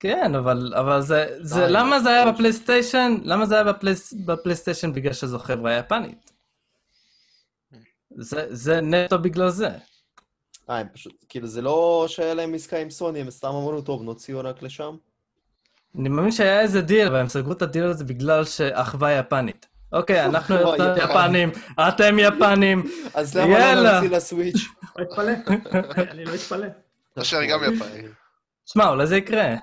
כן, אבל, אבל זה, זה, למה זה זה היה. בפלייסטיישן? למה זה היה בפלייס, בפלייסטיישן בגלל שזו חברה יפנית? זה, זה נטו בגלל זה. אה, הם פשוט, כאילו, זה לא שהיה להם עסקה עם סוני, הם סתם אמרו, טוב, נוציאו רק לשם? אני מאמין שהיה איזה דיל, אבל הם סגרו את הדיל הזה בגלל שאחווה יפנית. אוקיי, אנחנו יפנית. יפנים, אתם יפנים. אז למה לא יאללה. נוציא לסוויץ'? לא אתפלא. אני לא אתפלא. אשר גם יפני. שמע, אולי זה יקרה.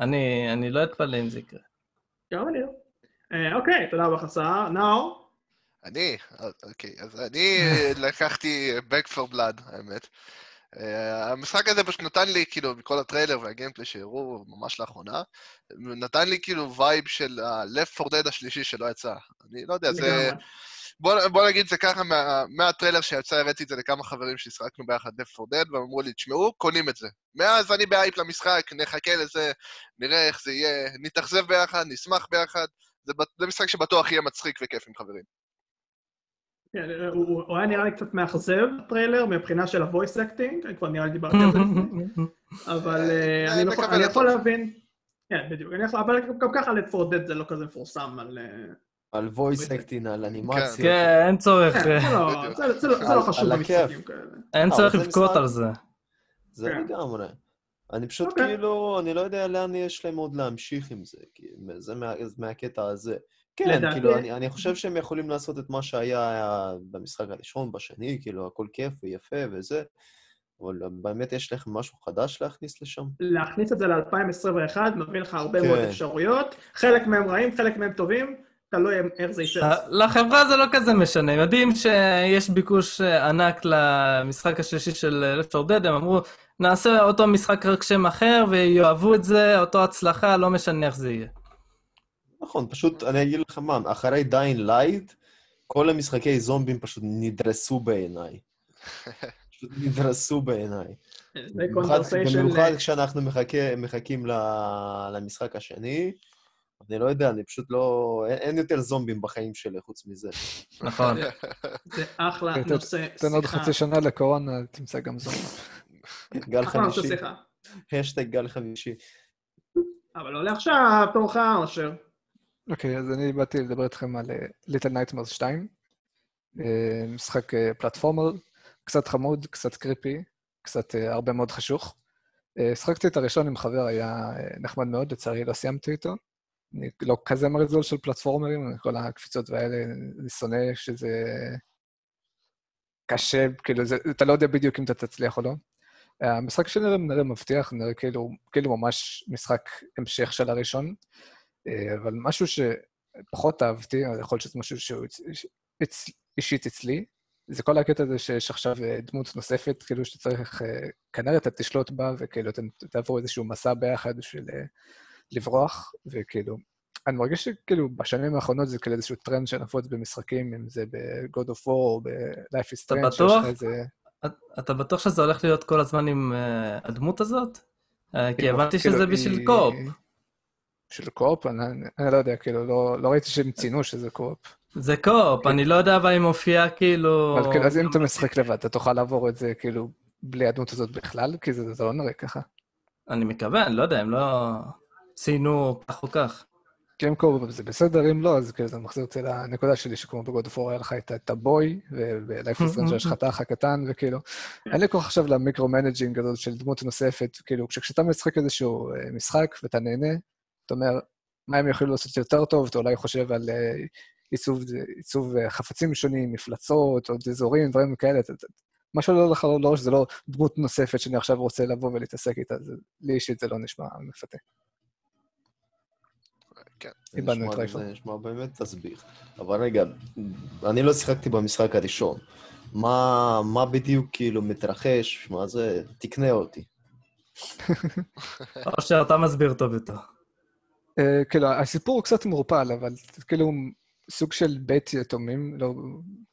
אני, אני לא אתפלא אם זה יקרה. גם אני לא. אה, אוקיי, תודה רבה חסר. נאור? אני? אוקיי, אז אני לקחתי Back for Blood, האמת. אה, המשחק הזה פשוט נתן לי, כאילו, מכל הטריילר וה gameplay שהראו ממש לאחרונה, נתן לי כאילו vibe של ה-Left 4 Dead השלישי שלא יצא. אני לא יודע, זה... בוא, בוא נגיד זה ככה, מה, מהטריילר שיצא, הראיתי את זה לכמה חברים ששיחקנו ביחד Left 4 Dead, והם אמרו לי, תשמעו, קונים את זה. מאז אני באייפ למשחק, נחכה לזה, נראה איך זה יהיה, נתאכזב ביחד, נשמח ביחד. זה, זה משחק שבטוח יהיה מצחיק וכיף עם חברים. כן, הוא- הוא היה נראה לי קצת מאכזב, הטריילר, מבחינה של ה-voice acting, אני כבר נראה לי דיברתי על זה לפני, אבל אה, אה, אני לא- יכול. להבין, כן, בדיוק, אני יכול- אבל גם ככה Let for Dead זה לא כזה מפורסם על... אה, על voice acting, על אנימציה. כן, אין צורך, כן, אה, זה לא- לא- לא חשוב במשחקים. כאלה. אין אה, צורך לבכות על זה. זה כן. לגמרי. אני פשוט אוקיי. כאילו, אני לא יודע לאן יש להם עוד להמשיך עם זה, כי זה מהקטע הזה. כן, לדעתי- כאילו, אני, אני חושב שהם יכולים לעשות את מה שהיה במשחק הראשון, בשני, כאילו, הכל כיף ויפה וזה, אבל באמת יש לכם משהו חדש להכניס לשם? להכניס את זה ל-2021 מביא לך הרבה כן. מאוד אפשרויות, חלק מהם רעים, חלק מהם טובים, תלוי איך זה יצא. אה, לחברה זה לא כזה משנה, הם יודעים שיש ביקוש אה, ענק למשחק השלישי של Left 4 Dead, הם אמרו, נעשה אותו משחק רק שם אחר, ויאהבו את זה, אותו הצלחה, לא משנה איך זה יהיה. נכון, פשוט, אני אגיד לך מה, אחרי Dying Light, כל המשחקי זומבים פשוט נדרסו בעיניי. פשוט נדרסו בעיניי. במיוחד, כשאנחנו מחכים ל- למשחק השני. אני לא יודע, אני פשוט לא... אין, יותר זומבים בחיים שלי חוץ מזה. נכון. זה אחלה נושא תן עוד. חצי שנה לקורונה, תמצא גם זום. גל חמישי. השטג גל חמישי. אבל לא לעכשיו, תורך, אושר. אוקיי, אז אני באתי לדבר איתכם על Little Nightmares 2. אה, משחק אה, platformer, קצת חמוד, קצת creepy, קצת אה, הרבה מאוד חשוך. אה, שחקתי את הראשון עם חבר, היה נחמד מאוד, לצערי לא סיימתי איתו. אני לא כזה מרזול של פלטפורמרים, כל הקפיצות והאלה, אני שונא שזה קשה, כאילו, זה, אתה לא יודע בדיוק אם אתה תצליח או לא. המשחק שנראה נראה מבטיח, נראה כאילו, כאילו ממש משחק המשך של הראשון, אבל משהו שפחות אהבתי, יכול להיות שזה משהו שהוא הצ- אישית אצלי, זה כל הקטע הזה שיש עכשיו אה, דמות נוספת, כאילו שאתה צריך, אה, כנראה אתה תשלוט בה, וכאילו אתם תעברו איזשהו מסע ביחד בשביל אה, לברוח, וכאילו, אני מרגיש שכאילו בשנים האחרונות זה כאילו איזשהו טרנד שנפוץ במשחקים, אם זה ב-God of War או ב-Life is Strange, שיש? לך איזה... את- אתה בטוח שזה הולך להיות כל הזמן עם אה, הדמות הזאת? אה, כי כאילו, הבנתי כאילו, שזה בשביל היא- בשביל קו-אופ? אני, אני לא יודע, כאילו, לא, לא ראיתי שהם ציינו שזה קו-אופ. זה קו-אופ, אני לא יודע אבל אם מופיע כאילו... אבל כאילו, אז אם אתה משחק לבד, אתה תוכל לעבור את זה כאילו בלי הדמות הזאת בכלל? כי זה, זה לא נראה ככה. אני מקווה, אני לא יודע, הם לא ציינו כך או כך. כי אם קו-אופ זה בסדר, אם לא, אז כאילו זה מחזיר אותי לנקודה שלי, שכמו בגוד אפור היה לך את הבוי, ובלייף ישראל יש לך את האח הקטן, וכאילו, אין לי כוח עכשיו ל micromanaging הזאת של דמות נוספת, כאילו, כשאתה משחק איזשהו אה, משחק ואתה נהנה, אתה אומר, מה הם יכולים לעשות יותר טוב, אתה אולי חושב על אה, עיצוב, עיצוב אה, חפצים שונים, מפלצות, עוד אזורים, דברים כאלה. מה שלא עולה לך לראש זה לא דמות נוספת שאני עכשיו רוצה לבוא ולהתעסק איתה, זה- לי אישית זה לא נשמע מפתה. כן. איבדנו את. זה נשמע באמת תסביך. אבל רגע, אני לא שיחקתי במשחק הראשון. מה, מה בדיוק כאילו מתרחש? מה זה? תקנה אותי. או שאתה מסביר טוב יותר. אה, כאילו, הסיפור הוא קצת מעורפל, אבל כאילו סוג של בית יתומים, לא,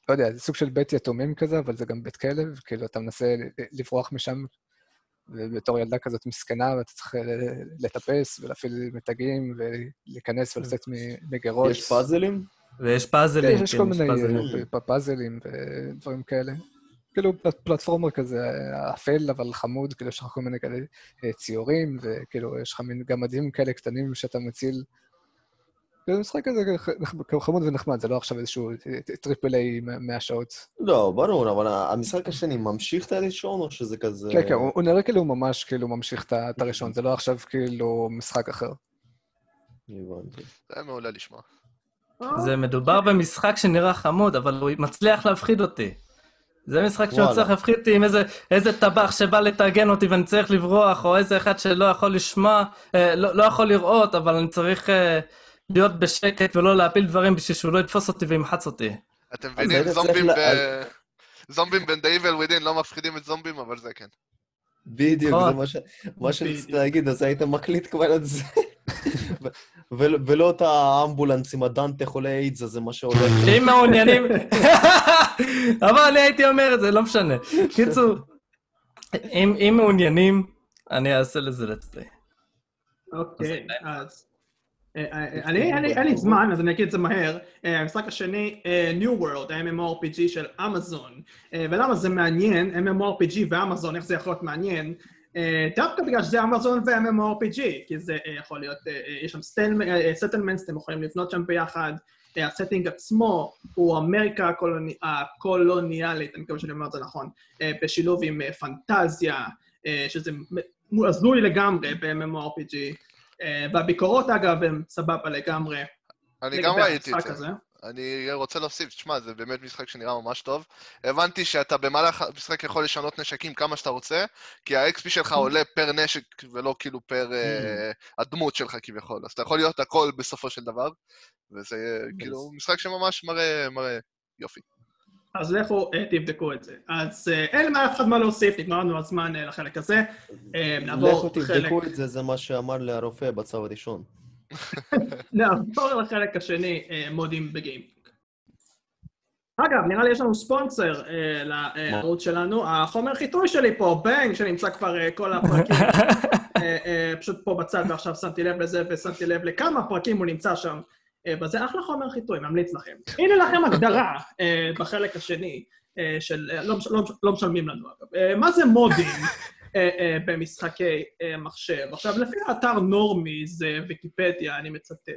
לא יודע, זה סוג של בית יתומים כזה, אבל זה גם בית כלב, כאילו, אתה מנסה לברוח משם, ובתור ילדה כזאת מסכנה, ואתה צריך אה, לטפס ולהפעיל מתגים, ולהיכנס ולצאת מגרות. יש פאזלים? ויש פאזלים, כן, יש כן, כל מיני פאזלים. אה, פאזלים ודברים כאלה. כאילו plat- platformer כזה אפל, אבל חמוד, כאילו יש לך כל מיני כאלה אה, ציורים, וכאילו יש לך מין גמדים כאלה קטנים שאתה מציל. כאילו משחק כזה חמוד ונחמד, זה לא עכשיו איזשהו אה, triple A 100 שעות. לא, ברור, אבל המשחק השני ממשיך את הראשון, או שזה כזה... כן, כן, הוא נראה כאילו ממש כאילו ממשיך את הראשון, זה לא עכשיו כאילו משחק אחר. הבנתי. זה היה מעולה לשמוע. זה מדובר במשחק שנראה חמוד, אבל הוא מצליח להפחיד אותי. זה משחק וואלה. שמצליח להפחיד אותי עם איזה, איזה טבח שבא לטרגן אותי ואני צריך לברוח, או איזה אחד שלא יכול לשמוע, אה, לא, לא יכול לראות, אבל אני צריך אה, להיות בשקט ולא להפיל דברים בשביל שהוא לא יתפוס אותי וימחץ אותי. אתם מבינים, צריך זומבים ב... זומבים בין The Evil Within לא מפחידים את זומבים, אבל זה כן. בדיוק, נכון. זה מה ש- מה שרציתי. להגיד, אז היית מקליט כבר את זה. ולא את האמבולנס עם הדנטה חולה איידס הזה, מה שהולך. אם מעוניינים... אבל אני הייתי אומר את זה, לא משנה. קיצור, אם מעוניינים, אני אעשה לזה לצפי. אוקיי, אז... אה, אה, אני, אין לי- זמן, אז אני אגיד את זה מהר. אה, המשחק השני, אה, New World, ה-MMORPG של אמזון. אה, ולמה זה מעניין, MMORPG ואמזון, איך זה יכול להיות מעניין? אה, דווקא בגלל שזה אמזון ו-MMORPG, כי זה אה, יכול להיות, אה, יש שם settlements, אתם יכולים לבנות שם ביחד. ה setting עצמו הוא אמריקה הקולוני- הקולוניאלית, אני מקווה שאני אומר את זה נכון, בשילוב עם פנטזיה, שזה הזוי לגמרי ב-MMORPG. והביקורות, אגב, הן סבבה לגמרי. אני גם ראיתי את זה. אני רוצה להוסיף, תשמע, זה באמת משחק שנראה ממש טוב. הבנתי שאתה במהלך המשחק יכול לשנות נשקים כמה שאתה רוצה, כי ה-XP שלך עולה פר נשק ולא כאילו פר אה, הדמות שלך כביכול. אז אתה יכול להיות הכל בסופו של דבר, וזה כאילו משחק שממש מראה מראה יופי. אז לכו אה, תבדקו את זה. אז אה, אין לאף אחד מה להוסיף, נגמר לנו הזמן לחלק הזה. אה, נעבור לכו חלק... תבדקו את זה, זה מה שאמר לי הרופא בצו הראשון. נעבור לחלק השני, אה, מודים בגיימינג. אגב, נראה לי יש לנו ספונסר אה, לערוץ שלנו. החומר חיטוי שלי פה, בנג, שנמצא כבר אה, כל הפרקים. פשוט פה בצד, ועכשיו שמתי לב לזה, ושמתי לב לכמה פרקים הוא נמצא שם. וזה אחלה חומר חיטוי, ממליץ לכם. הנה לכם הגדרה בחלק השני, של... לא, לא, לא משלמים לנו, אגב. מה זה מודים במשחקי אה, מחשב? עכשיו, לפי האתר נורמי, זה ויקיפדיה, אני מצטט.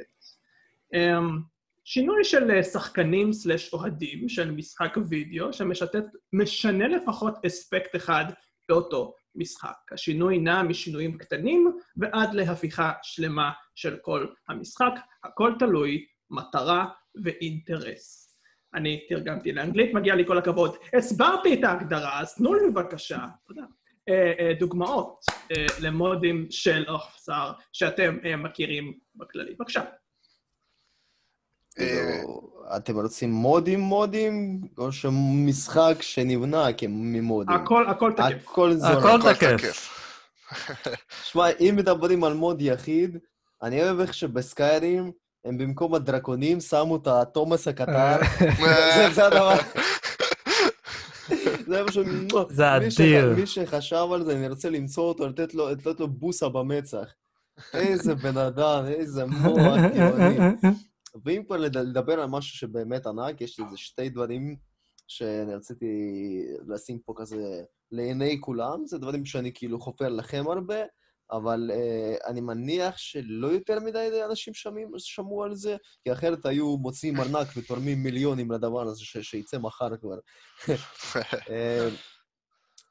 אמ, שינוי של אה, שחקנים סלש אוהדים של משחק וידאו, שמשנה לפחות אספקט אחד באותו משחק. השינוי נע משינויים קטנים ועד להפיכה שלמה של כל המשחק. הכל תלוי מטרה ואינטרס. אני תרגמתי לאנגלית, מגיע לי כל הכבוד. הסברתי את ההגדרה, אז תנו לי בבקשה, תודה, אה, אה, דוגמאות אה, למודים של אופסר שאתם אה, מכירים בכללי. בבקשה. אה, כאילו, אתם רוצים מודים מודים, או שמשחק שנבנה ממודים? הכל, הכל תקף. הכל זורק. הכל תקף. שמע, אם מדברים על מוד יחיד, אני אוהב איך שבסקיירים, הם במקום הדרקונים שמו את התומאס הקטר. זה- זה הדבר. זה פשוט... זה אדיר. מי שחשב על זה, אני רוצה למצוא אותו, לתת לו, לתת לו בוסה במצח. איזה בן אדם, איזה מוח גאוני. ואם כבר לד- לדבר על משהו שבאמת ענק, יש לי איזה שתי דברים שאני רציתי לשים פה כזה לעיני כולם, זה דברים שאני כאילו חופר לכם הרבה, אבל uh, אני מניח שלא יותר מדי אנשים שמים, שמעו על זה, כי אחרת היו מוציאים ארנק ותורמים מיליונים לדבר הזה ש- שיצא מחר כבר. אה,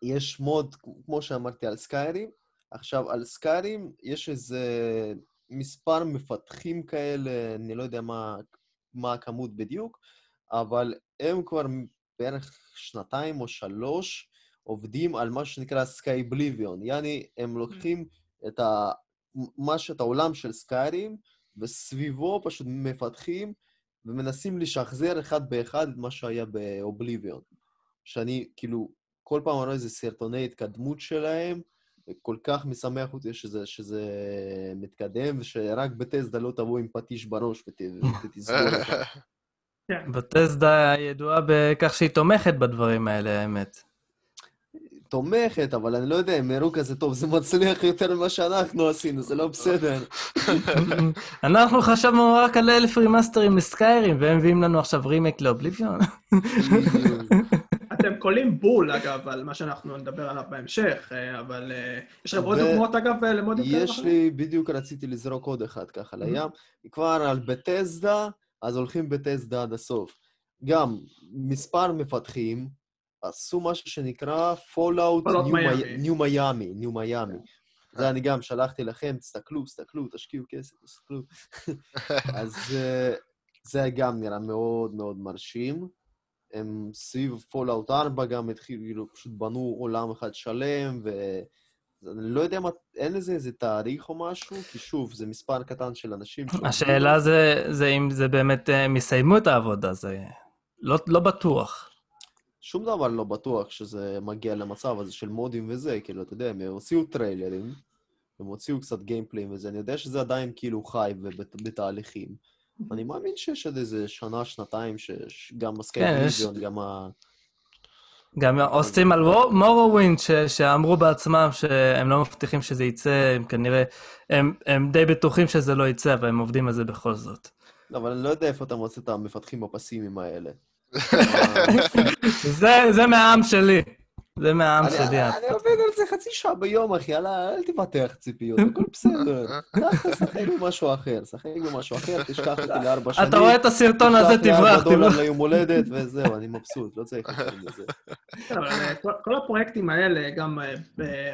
יש מוד, כמו שאמרתי, על סקיירים. עכשיו, על סקיירים יש איזה מספר מפתחים כאלה, אני לא יודע מה, מה הכמות בדיוק, אבל הם כבר בערך שנתיים או שלוש עובדים על מה שנקרא סקאי בליביון. יעני, הם לוקחים את ה... מה שאת העולם של סקיירים, וסביבו פשוט מפתחים ומנסים לשחזר אחד באחד את מה שהיה באובליביון. שאני, כאילו, כל פעם רואה איזה סרטוני התקדמות שלהם, וכל כך משמח אותי שזה, שזה מתקדם, ושרק בטסדה לא תבוא עם פטיש בראש ות, ותסגור אותה. בטסדה ידועה בכך שהיא תומכת בדברים האלה, האמת. תומכת, אבל אני לא יודע, הם הראו כזה טוב, זה מצליח יותר ממה שאנחנו עשינו, זה לא בסדר. אנחנו חשבנו רק על אלף רימאסטרים לסקיירים, והם מביאים לנו עכשיו רימייק לאובליביון. אתם קולים בול, אגב, על מה שאנחנו נדבר עליו בהמשך, אה, אבל אה, יש לכם עוד דוגמאות, אגב, אה, למודים כאלה? יש לי, בדיוק רציתי לזרוק עוד אחד ככה לים. כבר על בטסדה, אז הולכים בטסדה עד הסוף. גם מספר מפתחים עשו משהו שנקרא Fallout Fallout Miami. ניו מיאמי, ניו מיאמי. זה אני גם שלחתי לכם, תסתכלו, תסתכלו, תשקיעו כסף, תסתכלו. אז אה, זה גם נראה מאוד מאוד מרשים. הם סביב Fallout 4 גם התחילו, כאילו, פשוט בנו עולם אחד שלם, אז אני לא יודע מה, אין לזה איזה תאריך או משהו, כי שוב, זה מספר קטן של אנשים. השאלה זה, זה אם זה באמת, אה, הם יסיימו את העבודה, זה לא, לא בטוח. שום דבר לא בטוח שזה מגיע למצב הזה של מודים וזה, כאילו, אתה יודע, הם הוציאו טריילרים, הם הוציאו קצת גיימפליים וזה, אני יודע שזה עדיין כאילו חי ובתהליכים. אני מאמין שיש עוד איזה שנה, שנתיים, שגם הסקייפ כן, גם ה... גם עושים על Morrowind, ש- שאמרו בעצמם שהם לא מבטיחים שזה יצא, הם כנראה, הם, הם די בטוחים שזה לא יצא, אבל הם עובדים על זה בכל זאת. לא, אבל אני לא יודע איפה אתה מוצא את המפתחים הפסימיים האלה. זה, זה מהעם שלי. זה מהעם שלי. אני עובד על זה חצי שעה ביום, אחי, יאללה, אל תפתח ציפיות, הכל בסדר. ככה, שחק במשהו אחר, שחק במשהו אחר, תשכח אותי לארבע שנים. אתה רואה את הסרטון הזה, תשלח לי ארבע תברח, דולר תברח. ליום הולדת, וזהו, אני מבסוט, לא צריך. כן, אבל אה, כל- הפרויקטים האלה, גם, אה,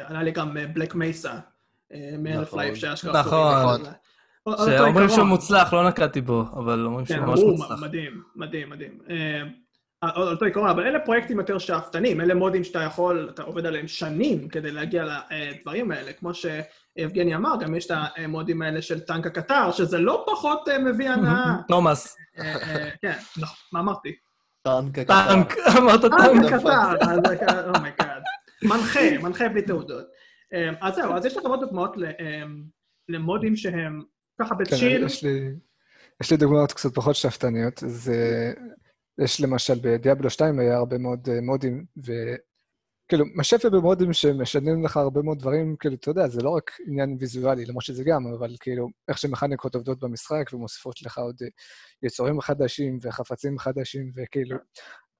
עלה לי גם Black Mesa, מ Half נכון. Life שאשכרה... נכון. שאומרים. שהוא מוצלח, לא נגעתי בו, אבל אומרים כן, שהוא ממש מוצלח. מדהים, מדהים, מדהים. אה, על אותו עיקרון, אבל אלה פרויקטים יותר שאפתניים, אלה מודים שאתה יכול, אתה עובד עליהם שנים כדי להגיע לדברים האלה. כמו שיבגני אמר, גם יש את המודים האלה של טנק הקטר, שזה לא פחות אה, מביא הנאה. תומאס, אה, אה, כן, נכון, מה אמרתי? טנק הקטן. טנק, אמרת טנק טנק. הקטר, זה כ- oh my god. מנחה, מנחה בלי תעודות. אה, אז זהו, אז יש לך עוד דוגמאות ל- אה, למודים שהם ככה כן, ב chill. יש לי, יש לי דוגמאות קצת פחות שאפתניות. זה, יש למשל ב Diablo 2 היה הרבה מאוד אה, מודים, וכאילו, מה שיפה במודים שמשנים לך הרבה מאוד דברים, כאילו, אתה יודע, זה לא רק עניין ויזואלי, למרות שזה גם, אבל כאילו, איך שמכניקות עובדות במשחק ומוסיפות לך עוד אה, יצורים חדשים וחפצים חדשים, וכאילו,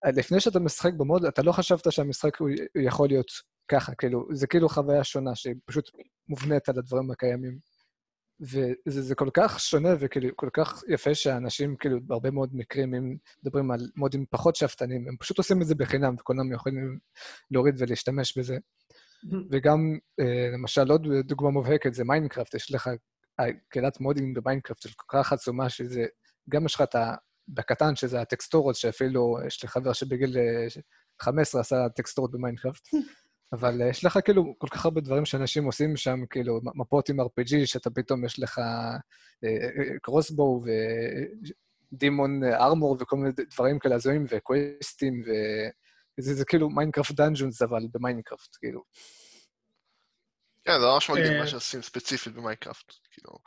אה, לפני שאתה משחק במוד, אתה לא חשבת שהמשחק הוא יכול להיות ככה, כאילו, זה כאילו חוויה שונה שהיא פשוט מובנית על הדברים הקיימים. וזה זה כל כך שונה וכאילו כל כך יפה שאנשים, כאילו, בהרבה מאוד מקרים, אם מדברים על מודים פחות שאפתנים, הם פשוט עושים את זה בחינם, וכולם יכולים להוריד ולהשתמש בזה. וגם, אה, למשל, עוד דוגמה מובהקת זה מיינקראפט, יש לך אה, קהילת מודים במיינקראפט של כל כך עצומה, שזה, גם יש לך את ה... בקטן, שזה הטקסטורות, שאפילו יש לי חבר שבגיל אה, 15 עשה טקסטורות במיינקראפט, אבל אה, יש לך כאילו כל כך הרבה דברים שאנשים עושים שם, כאילו מפות עם RPG, שאתה פתאום יש לך crossbow ו diamond armor וכל מיני דברים כאלה הזויים, וקווסטים, וזה זה כאילו מיינקראפט דאנג'ונס, אבל במיינקראפט, כאילו. כן, זה ממש מגניב אה, מה שעושים ספציפית במיינקראפט. כאילו,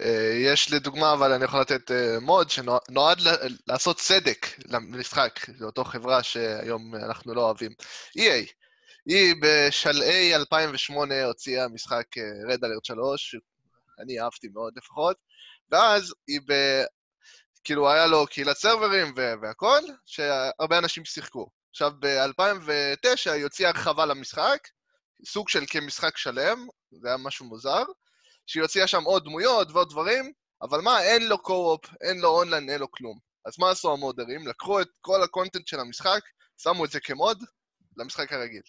אה, יש לדוגמה, אבל אני יכול לתת מוד שנועד לעשות צדק למשחק, לאותו חברה שהיום אנחנו לא אוהבים. EA. היא בשלהי 2008 הוציאה משחק אה, Red Alert 3, אני אהבתי מאוד לפחות, ואז היא ב... כאילו, היה לו קהילת סרברים ו- והכל, שהרבה אנשים שיחקו. עכשיו, ב-2009 היא הוציאה הרחבה למשחק, סוג של כמשחק שלם, זה היה משהו מוזר, שהיא הוציאה שם עוד דמויות ועוד דברים, אבל מה, אין לו co-op, אין לו אונליין, אין לו כלום. אז מה עשו המודרים? לקחו את כל ה content של המשחק, שמו את זה כמוד למשחק הרגיל.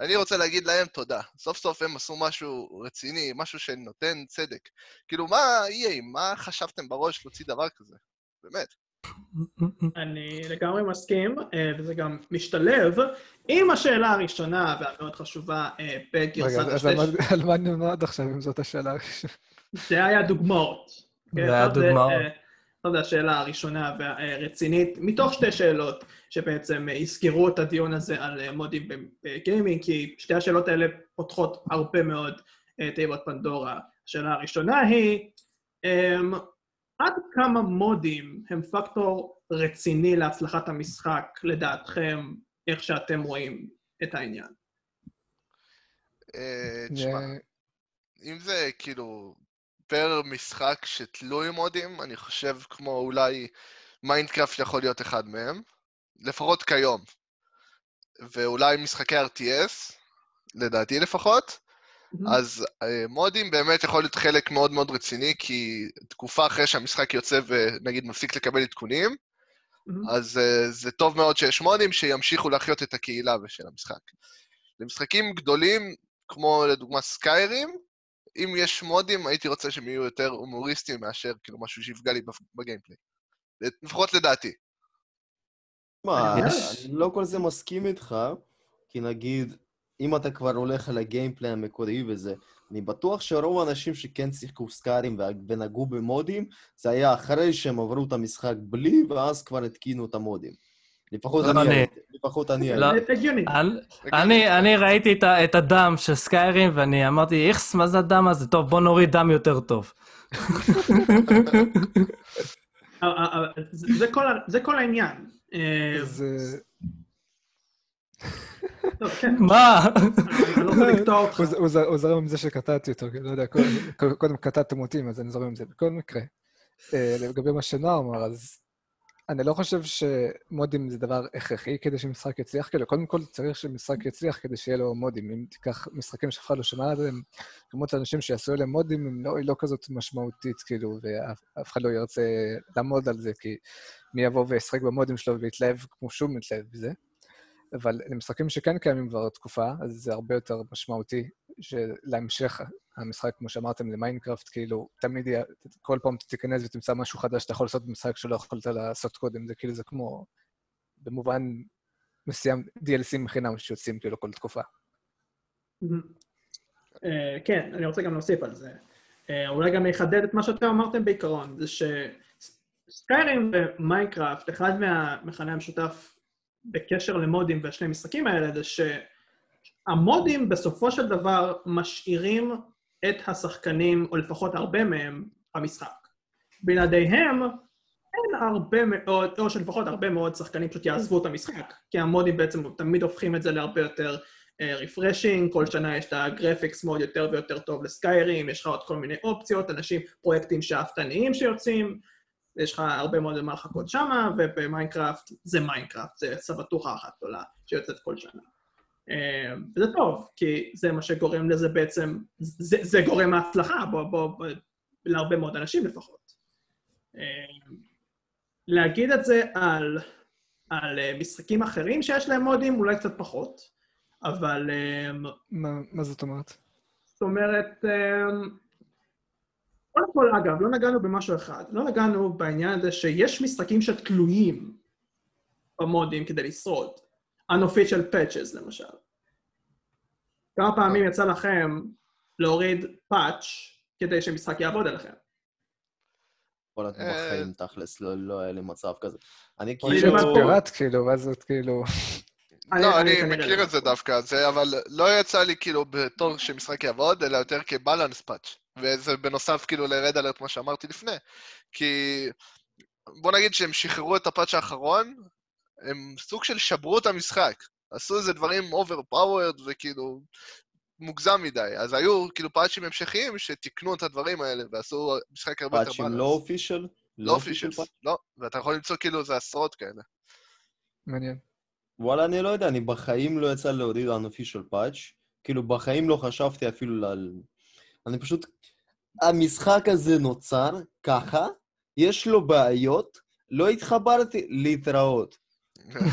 אני רוצה להגיד להם תודה. סוף סוף הם עשו משהו רציני, משהו שנותן צדק. כאילו, מה EA, מה חשבתם בראש להוציא דבר כזה? באמת. אני לגמרי מסכים, אה, וזה גם משתלב עם השאלה הראשונה והמאוד חשובה אה, בגרסת רגע, אז על. מה- מה נלמד עכשיו, אם זאת השאלה הראשונה? זה היה דוגמאות. כן, זה היה זאת, דוגמאות. זאת השאלה הראשונה והרצינית, מתוך שתי שאלות שבעצם יסגרו את הדיון הזה על מודים בגיימינג, כי שתי השאלות האלה פותחות הרבה מאוד אה, תיבות פנדורה. השאלה הראשונה היא, אמ, עד כמה מודים הם פקטור רציני להצלחת המשחק, לדעתכם, איך שאתם רואים את העניין? אה, תשמע, אם זה כאילו פר משחק שתלוי מודים, אני חושב כמו אולי מיינקראפט יכול להיות אחד מהם, לפחות כיום. ואולי משחקי RTS, לדעתי לפחות, אז אה, מודים באמת יכול להיות חלק מאוד מאוד רציני, כי תקופה אחרי שהמשחק יוצא ונגיד מפסיק לקבל עדכונים, מהמם. אז uh, זה טוב מאוד שיש מודים שימשיכו להחיות את הקהילה של המשחק. למשחקים גדולים, כמו לדוגמה סקיירים, אם יש מודים, הייתי רוצה שהם יהיו יותר הומוריסטיים מאשר כאילו משהו שיפגע לי בגיימפליי. לפחות לדעתי. מה, יש. אני לא כל זה מסכים איתך, כי נגיד, אם אתה כבר הולך על הגיימפליי המקורי וזה, אני בטוח שרוב האנשים שכן שיחקו סקארים ונגעו במודים, זה היה אחרי שהם עברו את המשחק בלי, ואז כבר התקינו את המודים. לפחות לא אני אני. הייתי. לפחות אני לא. הייתי. הגיוני. אני- ראיתי את, הדם של סקיירים, ואני אמרתי, איכס, מה זה הדם הזה? טוב, בוא נוריד דם יותר טוב. אה, אה, אה, זה כל ה- זה כל העניין. כן, מה? אני לא רוצה לקטוע אותך. הוא זרם עם זה שקטעתי אותו, לא יודע, קודם- קטעתם אותי, אז אני זורם עם זה. בכל מקרה, לגבי מה שנועה אמר, אז אני לא חושב שמודים זה דבר הכרחי כדי שמשחק יצליח, כאילו, קודם כל צריך שמשחק יצליח כדי שיהיה לו מודים. אם תיקח משחקים שאף אחד לא שמע עליהם, כמות האנשים שיעשו עליהם מודים הם לא- היא לא כזאת משמעותית, כאילו, ואף אף אחד לא ירצה לעמוד על זה, כי מי יבוא וישחק במודים שלו ויתלהב כמו שהוא מתלהב בזה. אבל למשחקים שכן קיימים כבר תקופה, אז זה הרבה יותר משמעותי שלהמשך המשחק, כמו שאמרתם, למיינקראפט, כאילו, תמיד יהיה, כל פעם תיכנס ותמצא משהו חדש שאתה יכול לעשות במשחק שלא יכולת לעשות קודם, זה כאילו, זה כמו, במובן מסוים, DLCים חינם שיוצאים כאילו כל תקופה. אה, כן, אני רוצה גם להוסיף על זה. אה, אולי גם אחדד את מה שאתם אמרתם בעיקרון, זה שסקיירים ומיינקראפט, אחד מהמכנה המשותף בקשר למודים והשני משחקים האלה, זה שהמודים בסופו של דבר משאירים את השחקנים, או לפחות הרבה מהם, במשחק. בלעדיהם אין הרבה מאוד, או שלפחות הרבה מאוד שחקנים פשוט יעזבו את המשחק, כי המודים בעצם תמיד הופכים את זה להרבה יותר refreshing, כל שנה יש את ה graphics mod יותר ויותר טוב לסקיירים, יש לך עוד כל מיני אופציות, אנשים, פרויקטים שאפתניים שיוצאים, יש לך הרבה מאוד למה לחכות שמה, ובמיינקראפט זה מיינקראפט, זה סבתוכה אחת גדולה שיוצאת כל שנה. אה, וזה טוב, כי זה מה שגורם לזה בעצם, זה, זה גורם להצלחה, בוא, בוא, בוא, להרבה מאוד אנשים לפחות. אה, להגיד את זה על, על אה, משחקים אחרים שיש להם מודים, אולי קצת פחות, אבל מה, מה זאת אומרת? זאת אומרת, קודם כל, אגב, לא נגענו במשהו אחד. לא נגענו בעניין הזה שיש משחקים שתלויים במודים כדי לשרוד. Unofficial patches, למשל. כמה פעמים יצא לכם להוריד פאץ' כדי שמשחק יעבוד עליכם? וואלה, אה, בחיים תכלס, לא- לא היה לי מצב כזה. אני אני כאילו... פיראט, כאילו, ואז זאת כאילו... לא, אני מכיר לא. את זה דווקא, זה, אבל לא יצא לי כאילו בתור שמשחק יעבוד, אלא יותר כבלנס פאץ'. וזה בנוסף כאילו לרד אלרט, מה שאמרתי לפני. כי בוא נגיד שהם שחררו את הפאץ' האחרון, הם סוג של שברו את המשחק. עשו איזה דברים overpowered וכאילו מוגזם מדי. אז היו כאילו פאצ'ים המשכיים שתיקנו את הדברים האלה ועשו משחק הרבה יותר פאצ'ים. לא אופישל? לא אופישלס, לא. ואתה יכול למצוא כאילו איזה עשרות כאלה. מעניין. וואלה, אני לא יודע, אני בחיים לא יצא להוריד unofficial patch. כאילו, בחיים לא חשבתי אפילו על... אני פשוט... המשחק הזה נוצר ככה, יש לו בעיות, לא התחברתי להתראות.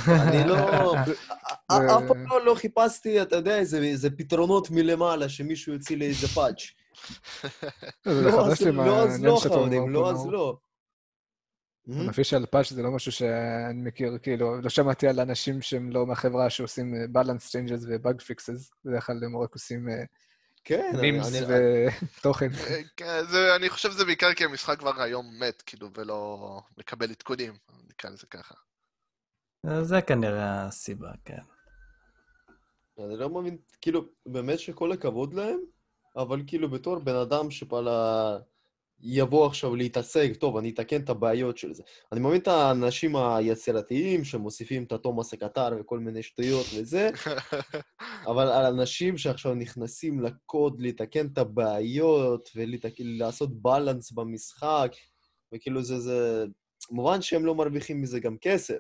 אני לא... אף פעם לא- לא חיפשתי, אתה יודע, איזה פתרונות מלמעלה, שמישהו יוציא לי איזה פאץ'. זה לא, אז לא, אז לא, אומר חברים, לא, אז. לא. Unofficial patch זה לא משהו שאני מכיר, כאילו, לא שמעתי על אנשים שהם לא מהחברה שעושים אה, balance changes ו-bug fixes, בדרך כלל הם רק עושים כן, מימס אני- ותוכן. אה, כן, אני חושב שזה בעיקר כי המשחק כבר היום מת, כאילו, ולא מקבל עדכונים, נקרא לזה ככה. זה כנראה הסיבה, כן. אני לא מבין, כאילו, באמת שכל הכבוד להם, אבל כאילו בתור בן אדם שפעלה יבוא עכשיו להתעסק, טוב, אני אתקן את הבעיות של זה. אני מבין את האנשים היצירתיים שמוסיפים את התומאס הקטר וכל מיני שטויות וזה, אבל על אנשים שעכשיו נכנסים לקוד לתקן את הבעיות ולעשות בלנס במשחק, וכאילו זה, זה... מובן שהם לא מרוויחים מזה גם כסף,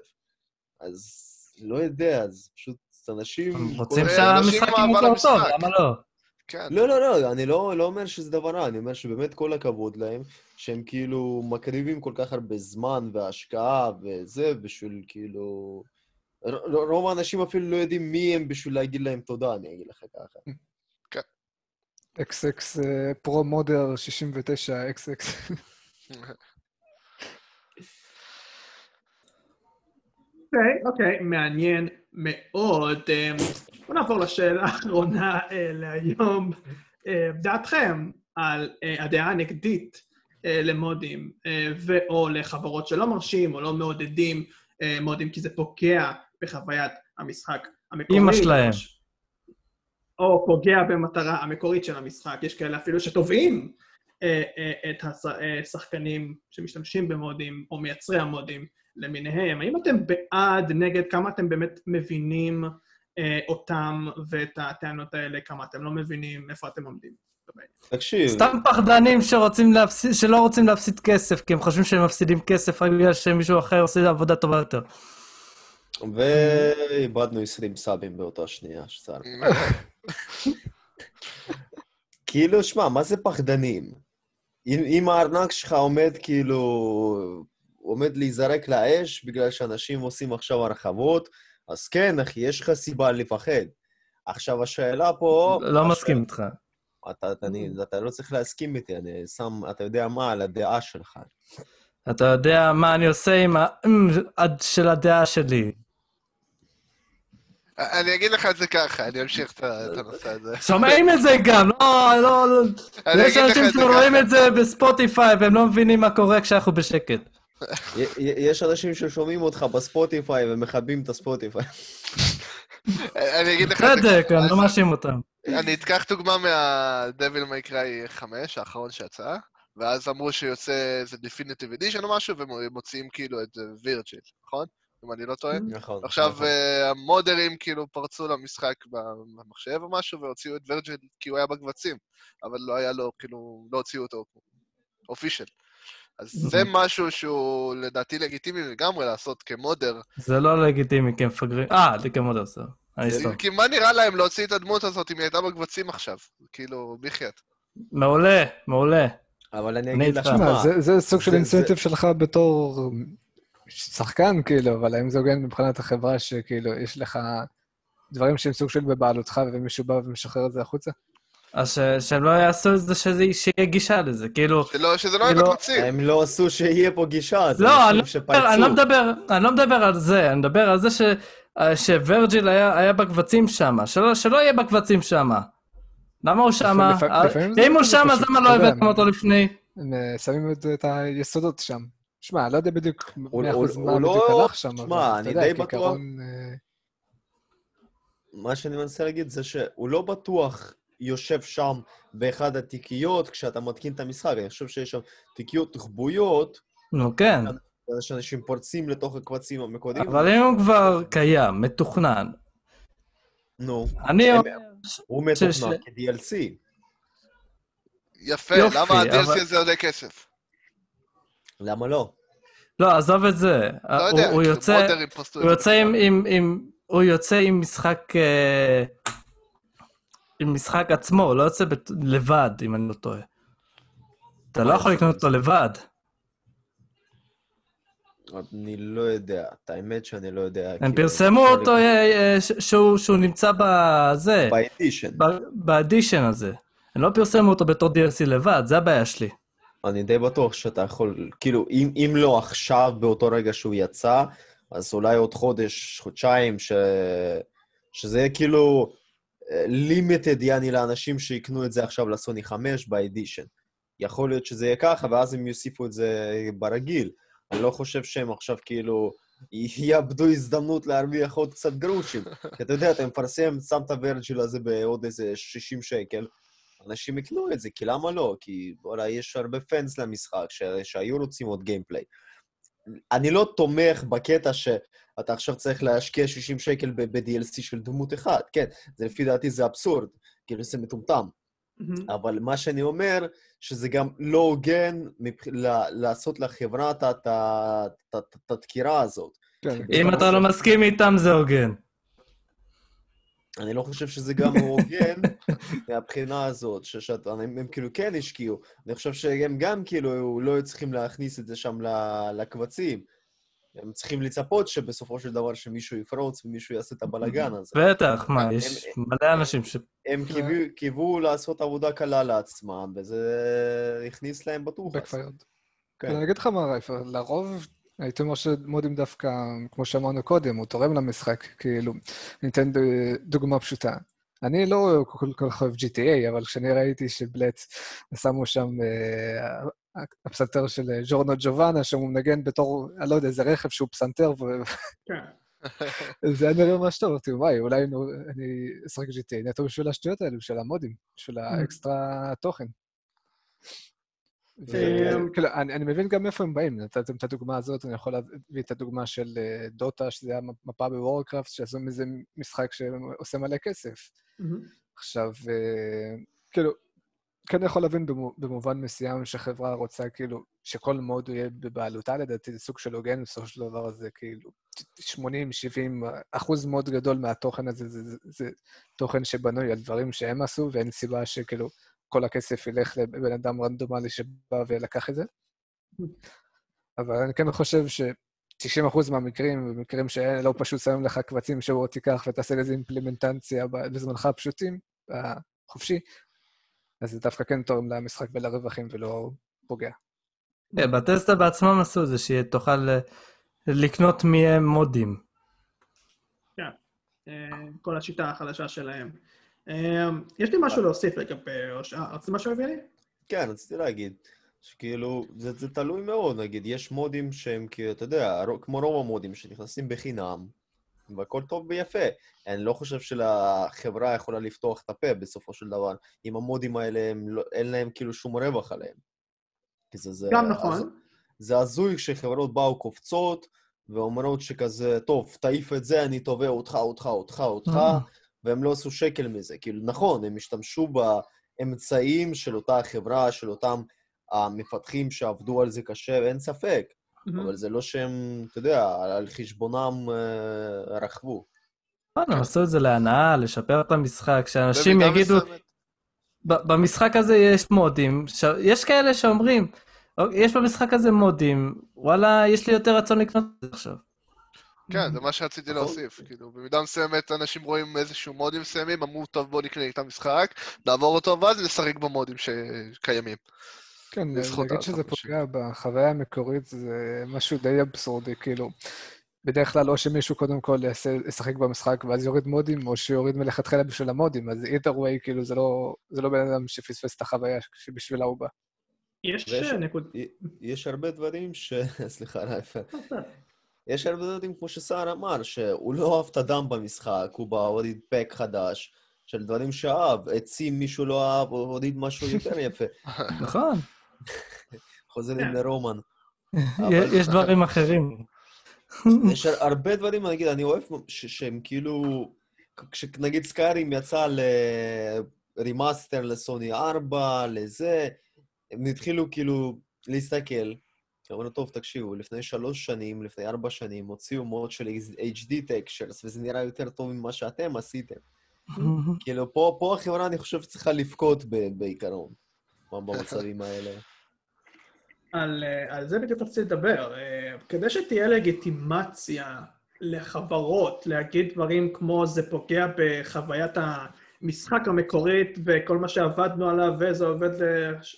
אז לא יודע, אז פשוט אנשים... רוצים שהמשחק יותר טוב. למה לא? כן. לא, לא, לא, אני לא, לא אומר שזה דבר רע, אני אומר שבאמת כל הכבוד להם, שהם כאילו מקריבים כל כך הרבה זמן והשקעה וזה, בשביל כאילו... רוב האנשים אפילו לא יודעים מי הם בשביל להגיד להם תודה, אני אגיד לך ככה. XX פרו מודר 69 XX. אוקיי, אוקיי, מעניין מאוד. אה, בואו נעבור לשאלה האחרונה אה, להיום. אה, דעתכם על אה, הדעה הנגדית למודים ו/או לחברות שלא מרשים או לא מעודדים מודים כי זה פוגע בחוויית המשחק המקורית. אמא שלהם. או פוגע במטרה המקורית של המשחק. יש כאלה אפילו שתובעים את השחקנים שמשתמשים במודים, או מייצרי המודים למיניהם. האם אתם בעד, נגד, כמה אתם באמת מבינים אה, אותם ואת הטענות האלה, כמה אתם לא מבינים, איפה אתם עומדים? תקשיב, סתם פחדנים שרוצים להפסיד, שלא רוצים להפסיד כסף, כי הם חושבים שהם מפסידים כסף רק בגלל שמישהו אחר עושה עבודה טובה יותר. ואיבדנו 20 סאבים באותה שנייה, שצר. כאילו, שמע, מה זה פחדנים? אם, אם הארנק שלך עומד כאילו... עומד להיזרק לאש בגלל שאנשים עושים עכשיו הרחבות, אז כן, אחי, יש לך סיבה לפחד. עכשיו, השאלה פה... לא מסכים איתך. אתה, אתה, אני, אתה לא צריך להסכים איתי, אני שם, אתה יודע מה, על הדעה שלך. אתה יודע מה אני עושה עם ה... של הדעה שלי. אני אגיד לך את זה ככה, אני אמשיך את הנושא הזה. שומעים את זה גם, לא, לא, לא. יש אנשים שרואים. את זה בספוטיפיי והם לא מבינים מה קורה כשאנחנו בשקט. יש אנשים ששומעים אותך בספוטיפיי ומכבים את הספוטיפיי. אני אגיד לך את זה צדק, ככה. אני לא מאשים אותם. אני אקח דוגמה מה-Devil May Cry 5, האחרון שיצא, ואז אמרו שיוצא איזה Definitive Edition או משהו, ומוציאים כאילו את וירג'יל, נכון? אם אני לא טועה. נכון. עכשיו נכון. אה, המודרים כאילו פרצו למשחק במחשב או משהו, והוציאו את וירג'יל כי הוא היה בקבצים, אבל לא היה לו, כאילו, לא הוציאו אותו אופישל. אז זה משהו שהוא לדעתי לגיטימי לגמרי לעשות כמודר. זה לא לגיטימי כמפגרים. אה, זה כמו דוסר. אני סתם. כי מה נראה להם להוציא את הדמות הזאת אם היא הייתה בקבצים עכשיו? כאילו, בחייאת. מעולה, מעולה. אבל אני אגיד לך מה, זה- זה סוג של אינסנטיב שלך בתור שחקן, כאילו, אבל האם זה הוגן מבחינת החברה שכאילו, יש לך דברים שהם סוג של בבעלותך ומישהו בא ומשחרר את זה החוצה? אז ש- שהם לא יעשו את זה, שזה- שיהיה גישה לזה, כאילו... שלא- שזה לא יהיה כאילו, בקבצים. הם לא עשו שיהיה פה גישה, זה לא, אני לא אנשים מדבר- אני לא. מדבר, אני לא מדבר על זה, אני מדבר על זה ש, שוורג'יל היה, היה בקבצים שם, שלא, שלא יהיה בקבצים שם. למה הוא שם? לפ- לפעמים זה אם הוא זה שם, אז למה לא הבאתם אותו לפני? הם אה, שמים את, את היסודות שם. שמע, לא יודע בדיוק 100% הוא- מה הוא בדיוק לא- הלך שם, אבל אני אתה יודע, כעיקרון... אה, מה שאני מנסה להגיד זה שהוא לא בטוח יושב שם באחד התיקיות כשאתה מתקין את המשחק. אני חושב שיש שם תיקיות תחבויות, נו, כן. שאנשים פורצים לתוך הקבצים המקודמים. אבל אם הוא כבר קיים, מתוכנן, נו, אני הם- אומר... הוא מתוכנן כ-DLC. יפה, למה ה-DLC הזה עולה כסף? למה לא? לא, עזוב את זה. לא הוא- יודע, הוא יוצא... עם, הוא יוצא עם משחק, אה, עם משחק עצמו, הוא לא יוצא בת, לבד, אם אני לא טועה. אתה לא יכול לקנות אותו לבד. אני לא יודע. את האמת שאני לא יודע. הם פרסמו אותו אה, אה, ש- שהוא, נמצא בזה, באדישן. באדישן הזה. הם לא פרסמו אותו בתור DLC לבד, זה הבעיה שלי. אני די בטוח שאתה יכול, כאילו, אם, אם לא עכשיו, באותו רגע שהוא יצא, אז אולי עוד חודש, חודשיים, ש... שזה יהיה כאילו לימיטד, יעני, לאנשים שיקנו את זה עכשיו לסוני 5 באדישן. יכול להיות שזה יהיה ככה, ואז הם יוסיפו את זה ברגיל. אני לא חושב שהם עכשיו כאילו יאבדו הזדמנות להרוויח עוד קצת גרושים. כי אתה יודע, אתה מפרסם, שם את הוורג'יל הזה בעוד איזה 60 שקל, אנשים יקנו את זה, כי למה לא? כי וואלה, יש הרבה פאנס למשחק ש... שהיו רוצים עוד גיימפליי. אני לא תומך בקטע שאתה עכשיו צריך להשקיע 60 שקל ב-DLC של דמות אחת, כן, זה לפי דעתי זה אבסורד, כאילו זה מטומטם. מהמם. אבל מה שאני אומר, שזה גם לא הוגן מבח... ל- לעשות לחברה את הדקירה הזאת. כן, אם אתה לא מסכים איתם, זה הוגן. אני לא חושב שזה גם הוגן מהבחינה הזאת, ש- שאתה- הם, הם כאילו כן השקיעו. אני חושב שהם גם כאילו לא היו צריכים להכניס את זה שם ל- לקבצים. הם צריכים לצפות שבסופו של דבר שמישהו יפרוץ ומישהו יעשה את הבלאגן הזה. בטח, מה, הם- יש מלא אנשים ש... הם קיוו- לעשות עבודה קלה לעצמם, וזה הכניס להם בטוח. Backfired. כן. אני אגיד לך מה, רייפר, לרוב הייתי אומר שמודים דווקא, כמו שאמרנו קודם, הוא תורם למשחק, כאילו, ניתן דוגמה פשוטה. אני לא כל כך אוהב GTA, אבל כשאני ראיתי שבלץ שמו שם אה, הפסנתר של ג'ורנו ג'ובאנה, שהוא מנגן בתור, אני לא יודע, איזה רכב שהוא פסנתר, כן. וזה היה נראה ממש טוב, אמרתי, וואי, אולי אני אשחק GTA נטו בשביל השטויות האלו, בשביל המודים, בשביל האקסטרה תוכן. אה, וכאילו, אני, מבין גם מאיפה הם באים, נתתם את הדוגמה הזאת, אני יכול להביא את הדוגמה של אה, דוטה, שזה היה מפה בוורקראפט, שעשו מזה משחק שעושה מלא כסף. מהמם. עכשיו, אה, כאילו, כן יכול להבין במו- במובן מסוים שחברה רוצה כאילו שכל מוד יהיה בבעלותה, לדעתי זה סוג של הוגן, בסופו של דבר הזה כאילו 80-70 אחוז מאוד גדול מהתוכן הזה זה, זה, זה תוכן שבנוי על דברים שהם עשו, ואין סיבה שכאילו כל הכסף ילך לבן אדם רנדומלי שבא ולקח את זה. אבל אני כן חושב ש... 90% מהמקרים, במקרים שלא פשוט שמים לך קבצים שבו תיקח ותעשה לזה אימפלימנטציה בזמנך הפשוטים, החופשי, אז זה דווקא כן תורם למשחק ולרווחים ולא פוגע. כן, בטסטה בעצמם עשו זה שתוכל אה, לקנות מהם מודים. אה, כל השיטה החדשה שלהם. אה, יש לי משהו להוסיף לגבי... רצית משהו להביא לי? כן, רציתי להגיד, שכאילו, זה, זה תלוי מאוד, נגיד, יש מודים שהם כאילו, אתה יודע, כמו רוב המודים שנכנסים בחינם, והכל טוב ויפה. אני לא חושב שלחברה יכולה לפתוח את הפה בסופו של דבר, אם המודים האלה, הם לא, אין להם כאילו שום רווח עליהם. כי זה, זה, גם אז- נכון. זה הזוי כשחברות באו קופצות ואומרות שכזה, טוב, תעיף את זה, אני תובע אותך, אותך, אותך, אותך, אה. והם לא עשו שקל מזה. כאילו, נכון, הם השתמשו באמצעים של אותה חברה, של אותם המפתחים שעבדו על זה קשה, אין ספק. אבל זה לא שהם, אתה יודע, על חשבונם אה, רכבו. נכון, הם עשו את זה להנאה, לשפר את המשחק, שאנשים יגידו, במשחק הזה יש מודים, ש... יש כאלה שאומרים, "אוקיי, יש במשחק הזה מודים, וואלה, יש לי יותר רצון לקנות את זה עכשיו. כן, זה מה שרציתי. להוסיף. כאילו, במידה מסוימת אנשים רואים איזשהו מודים מסוימים, אמרו, טוב, בוא נקנה את המשחק, נעבור אותו, ואז נשחק במודים שקיימים. כן, להגיד שזה. פוגע בחוויה המקורית זה משהו די אבסורדי, כאילו. בדרך כלל או שמישהו קודם כל יעשה, ישחק במשחק ואז יוריד מודים, או שיוריד מלכתחילה בשביל המודים, אז either way, כאילו, זה לא, זה לא בן אדם שפספס את החוויה שבשבילה הוא בא. יש אה, נקוד... יש הרבה דברים ש... סליחה, רייפה. יש הרבה דברים, כמו שסער אמר, שהוא לא אהב את הדם במשחק, הוא בא, הוריד פק חדש, של דברים שאהב, עצים מישהו לא אהב, הוא הוריד משהו יותר יפה. נכון, חוזרים כן. לרומן. יש דברים אחרים. יש הרבה דברים, נגיד, אני אוהב שהם כאילו... כשנגיד סקיירים יצא ל remaster לסוני 4, לזה, הם התחילו כאילו להסתכל. אמרו, טוב, תקשיבו, לפני שלוש שנים, לפני ארבע שנים, הוציאו מוד של HD textures, וזה נראה יותר טוב ממה שאתם עשיתם. כאילו, פה, פה החברה, אני חושב, צריכה לבכות ב- בעיקרון, במצבים האלה. על, אה, על זה בדיוק רציתי לדבר. אה, כדי שתהיה לגיטימציה לחברות להגיד דברים כמו זה פוגע בחוויית המשחק המקורית וכל מה שעבדנו עליו וזה עובד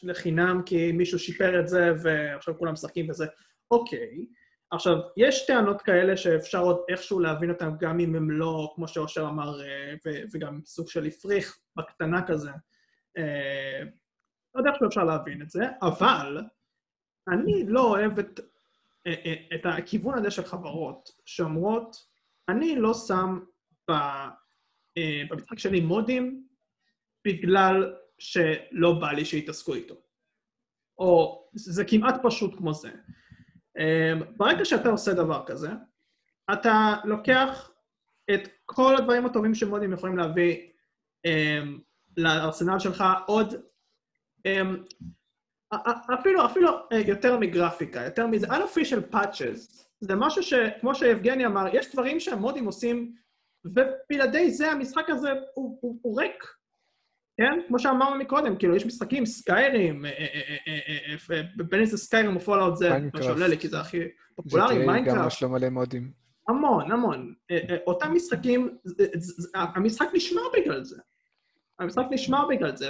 לחינם כי מישהו שיפר את זה ועכשיו כולם משחקים בזה, אוקיי. עכשיו, יש טענות כאלה שאפשר עוד איכשהו להבין אותן גם אם הם לא, כמו שאושר אמר, אה, וגם סוג של הפריך בקטנה כזה. לא יודע איך אפשר להבין את זה, אבל אני לא אוהב את, אה, אה, את הכיוון הזה של חברות שאומרות, אני לא שם אה, במשחק שלי מודים בגלל שלא בא לי שיתעסקו איתו. או זה כמעט פשוט כמו זה. אה, ברגע שאתה עושה דבר כזה, אתה לוקח את כל הדברים הטובים שמודים יכולים להביא אה, לארסנל שלך עוד אה, אפילו, אפילו אה, יותר מגרפיקה, יותר מזה, unofficial patches. זה משהו שכמו שיבגני אמר, יש דברים שהמודים עושים, ובלעדי זה המשחק הזה הוא, הוא, הוא ריק. כן? כמו שאמרנו מקודם, כאילו, יש משחקים, סקיירים, אה, אה, בין אם זה סקיירים או פולאאוט זה, מה מיינקראפט. שעולה לי, כי זה הכי פופולרי, GTA גם מיינקראפט. יש לו מלא מודים. המון, המון. אותם משחקים, המשחק נשמר בגלל זה. המשחק נשמר בגלל זה,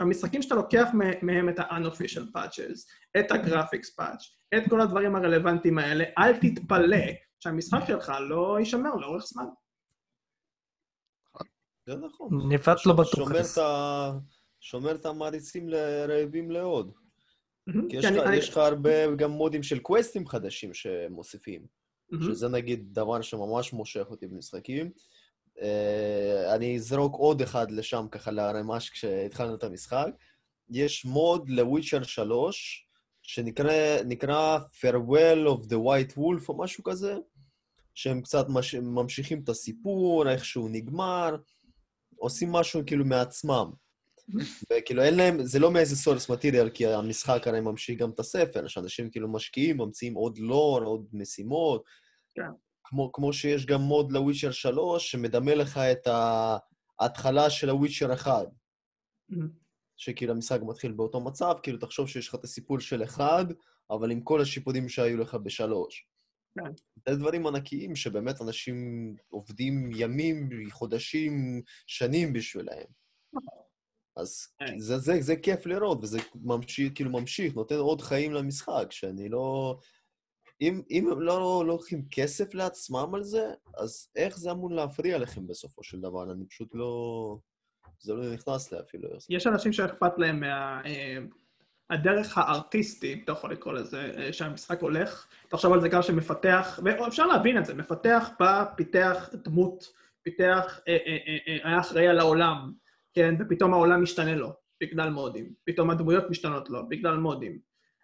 והמשחקים שאתה לוקח מהם את ה-unofficial patches, את ה-graphics patch, את כל הדברים הרלוונטיים האלה, אל תתפלא שהמשחק שלך לא יישמר לאורך זמן. זה נכון. נפת לא בטוח. שומר את המעריצים רעבים לעוד. כי יש לך- הרבה גם מודים של קווסטים חדשים שמוסיפים. שזה נגיד דבר שממש מושך אותי במשחקים. אה, אני אזרוק עוד אחד לשם ככה לערימה כשהתחלנו את המשחק. יש מוד לוויצ'ר 3, שנקרא נקרא Farewell of the White Wolf או משהו כזה, שהם קצת מש, ממשיכים את הסיפור, איך שהוא נגמר, עושים משהו כאילו מעצמם. וכאילו אין להם, זה לא מאיזה source material, כי המשחק הרי ממשיך גם את הספר, שאנשים כאילו משקיעים, ממציאים עוד לור, עוד משימות. כן. כמו, כמו שיש גם מוד לוויצ'ר 3, שמדמה לך את ההתחלה של הוויצ'ר 1. מהמם. שכאילו המשחק מתחיל באותו מצב, כאילו תחשוב שיש לך את הסיפור של אחד, אבל עם כל השיפורים שהיו לך בשלוש. כן. זה דברים ענקיים שבאמת אנשים עובדים ימים, חודשים, שנים בשבילהם. אז כן. זה, זה, זה כיף לראות, וזה ממשיך, כאילו ממשיך, נותן עוד חיים למשחק, שאני לא... אם, אם הם לא, לא לוקחים כסף לעצמם על זה, אז איך זה אמור להפריע לכם בסופו של דבר? אני פשוט לא... זה לא נכנס לי אפילו. יש אנשים שאכפת להם מה... אה, הדרך הארטיסטית, אתה יכול לקרוא לזה, אה, שהמשחק הולך. תחשוב על זה גם שמפתח, ואפשר להבין את זה, מפתח בא, פיתח דמות, פיתח, אה, אה, אה, אה, היה אחראי על העולם, כן, ופתאום העולם משתנה לו, בגלל מודים. פתאום הדמויות משתנות לו, בגלל מודים.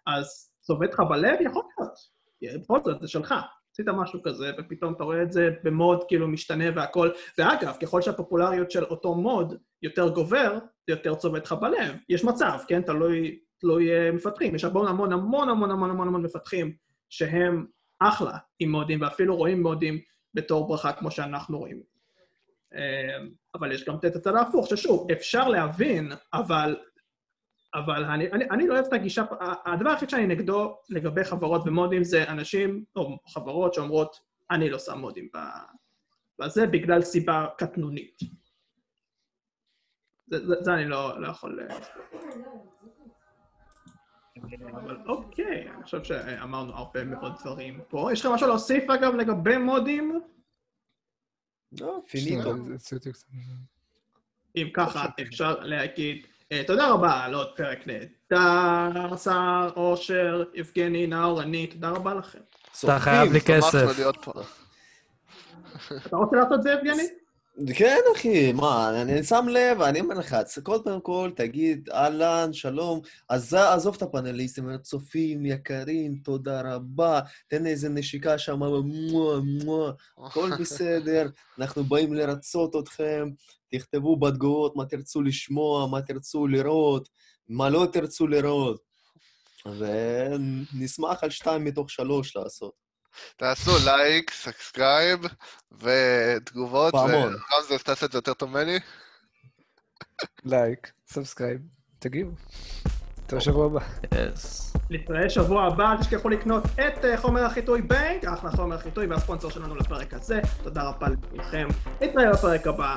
אז זה עובד לך בלב? יכול להיות. בכל זאת, זה שלך. עשית משהו כזה, ופתאום אתה רואה את זה במוד כאילו משתנה והכל. ואגב, ככל שהפופולריות של אותו מוד יותר גובר, זה יותר צובט לך בלב. יש מצב, כן? תלוי, תלוי אה, מפתחים. יש המון המון המון המון המון המון המון מפתחים שהם אחלה עם מודים, ואפילו רואים מודים בתור ברכה כמו שאנחנו רואים. אה, אבל יש גם את הצד ההפוך, ששוב, אפשר להבין, אבל, אבל אני, אני, אני לא אוהב את הגישה, הדבר היחיד שאני נגדו לגבי חברות ומודים זה אנשים, או חברות שאומרות, אני לא שם מודים בזה בגלל סיבה קטנונית. זה, זה, זה אני לא, לא יכול... אה, אבל אוקיי, אני חושב שאמרנו הרבה מאוד דברים פה. יש לכם משהו להוסיף, אגב, לגבי מודים? לא, פיניטו. אם ככה, אפשר להגיד תודה רבה על עוד פרק נהדר, שר, אושר, יבגני, נאור, אני, תודה רבה לכם. אתה חייב לי כסף. פה. אתה רוצה לעשות את זה, יבגני? כן, אחי, מה, אני שם לב, אני אומר לך, פעם כל, תגיד, אהלן, שלום, אז עזוב את הפאנליסטים, הצופים יקרים, תודה רבה, תן איזה נשיקה שם, מואה, מואה, הכל בסדר, אנחנו באים לרצות אתכם, תכתבו בתגובות מה תרצו לשמוע, מה תרצו לראות, מה לא תרצו לראות, ונשמח על שתיים מתוך שלוש לעשות. תעשו לייק, subscribe ותגובות. פעמון. ורמז, תעשה את זה יותר טוב ממני. לייק, subscribe, תגיבו. נתראה שבוע הבא. Yes. נתראה שבוע הבא, אל תשכחו לקנות את אה, חומר החיטוי בנק, אחלה חומר חיטוי והספונסר שלנו לפרק הזה. תודה רבה לכולכם. נתראה בפרק הבא.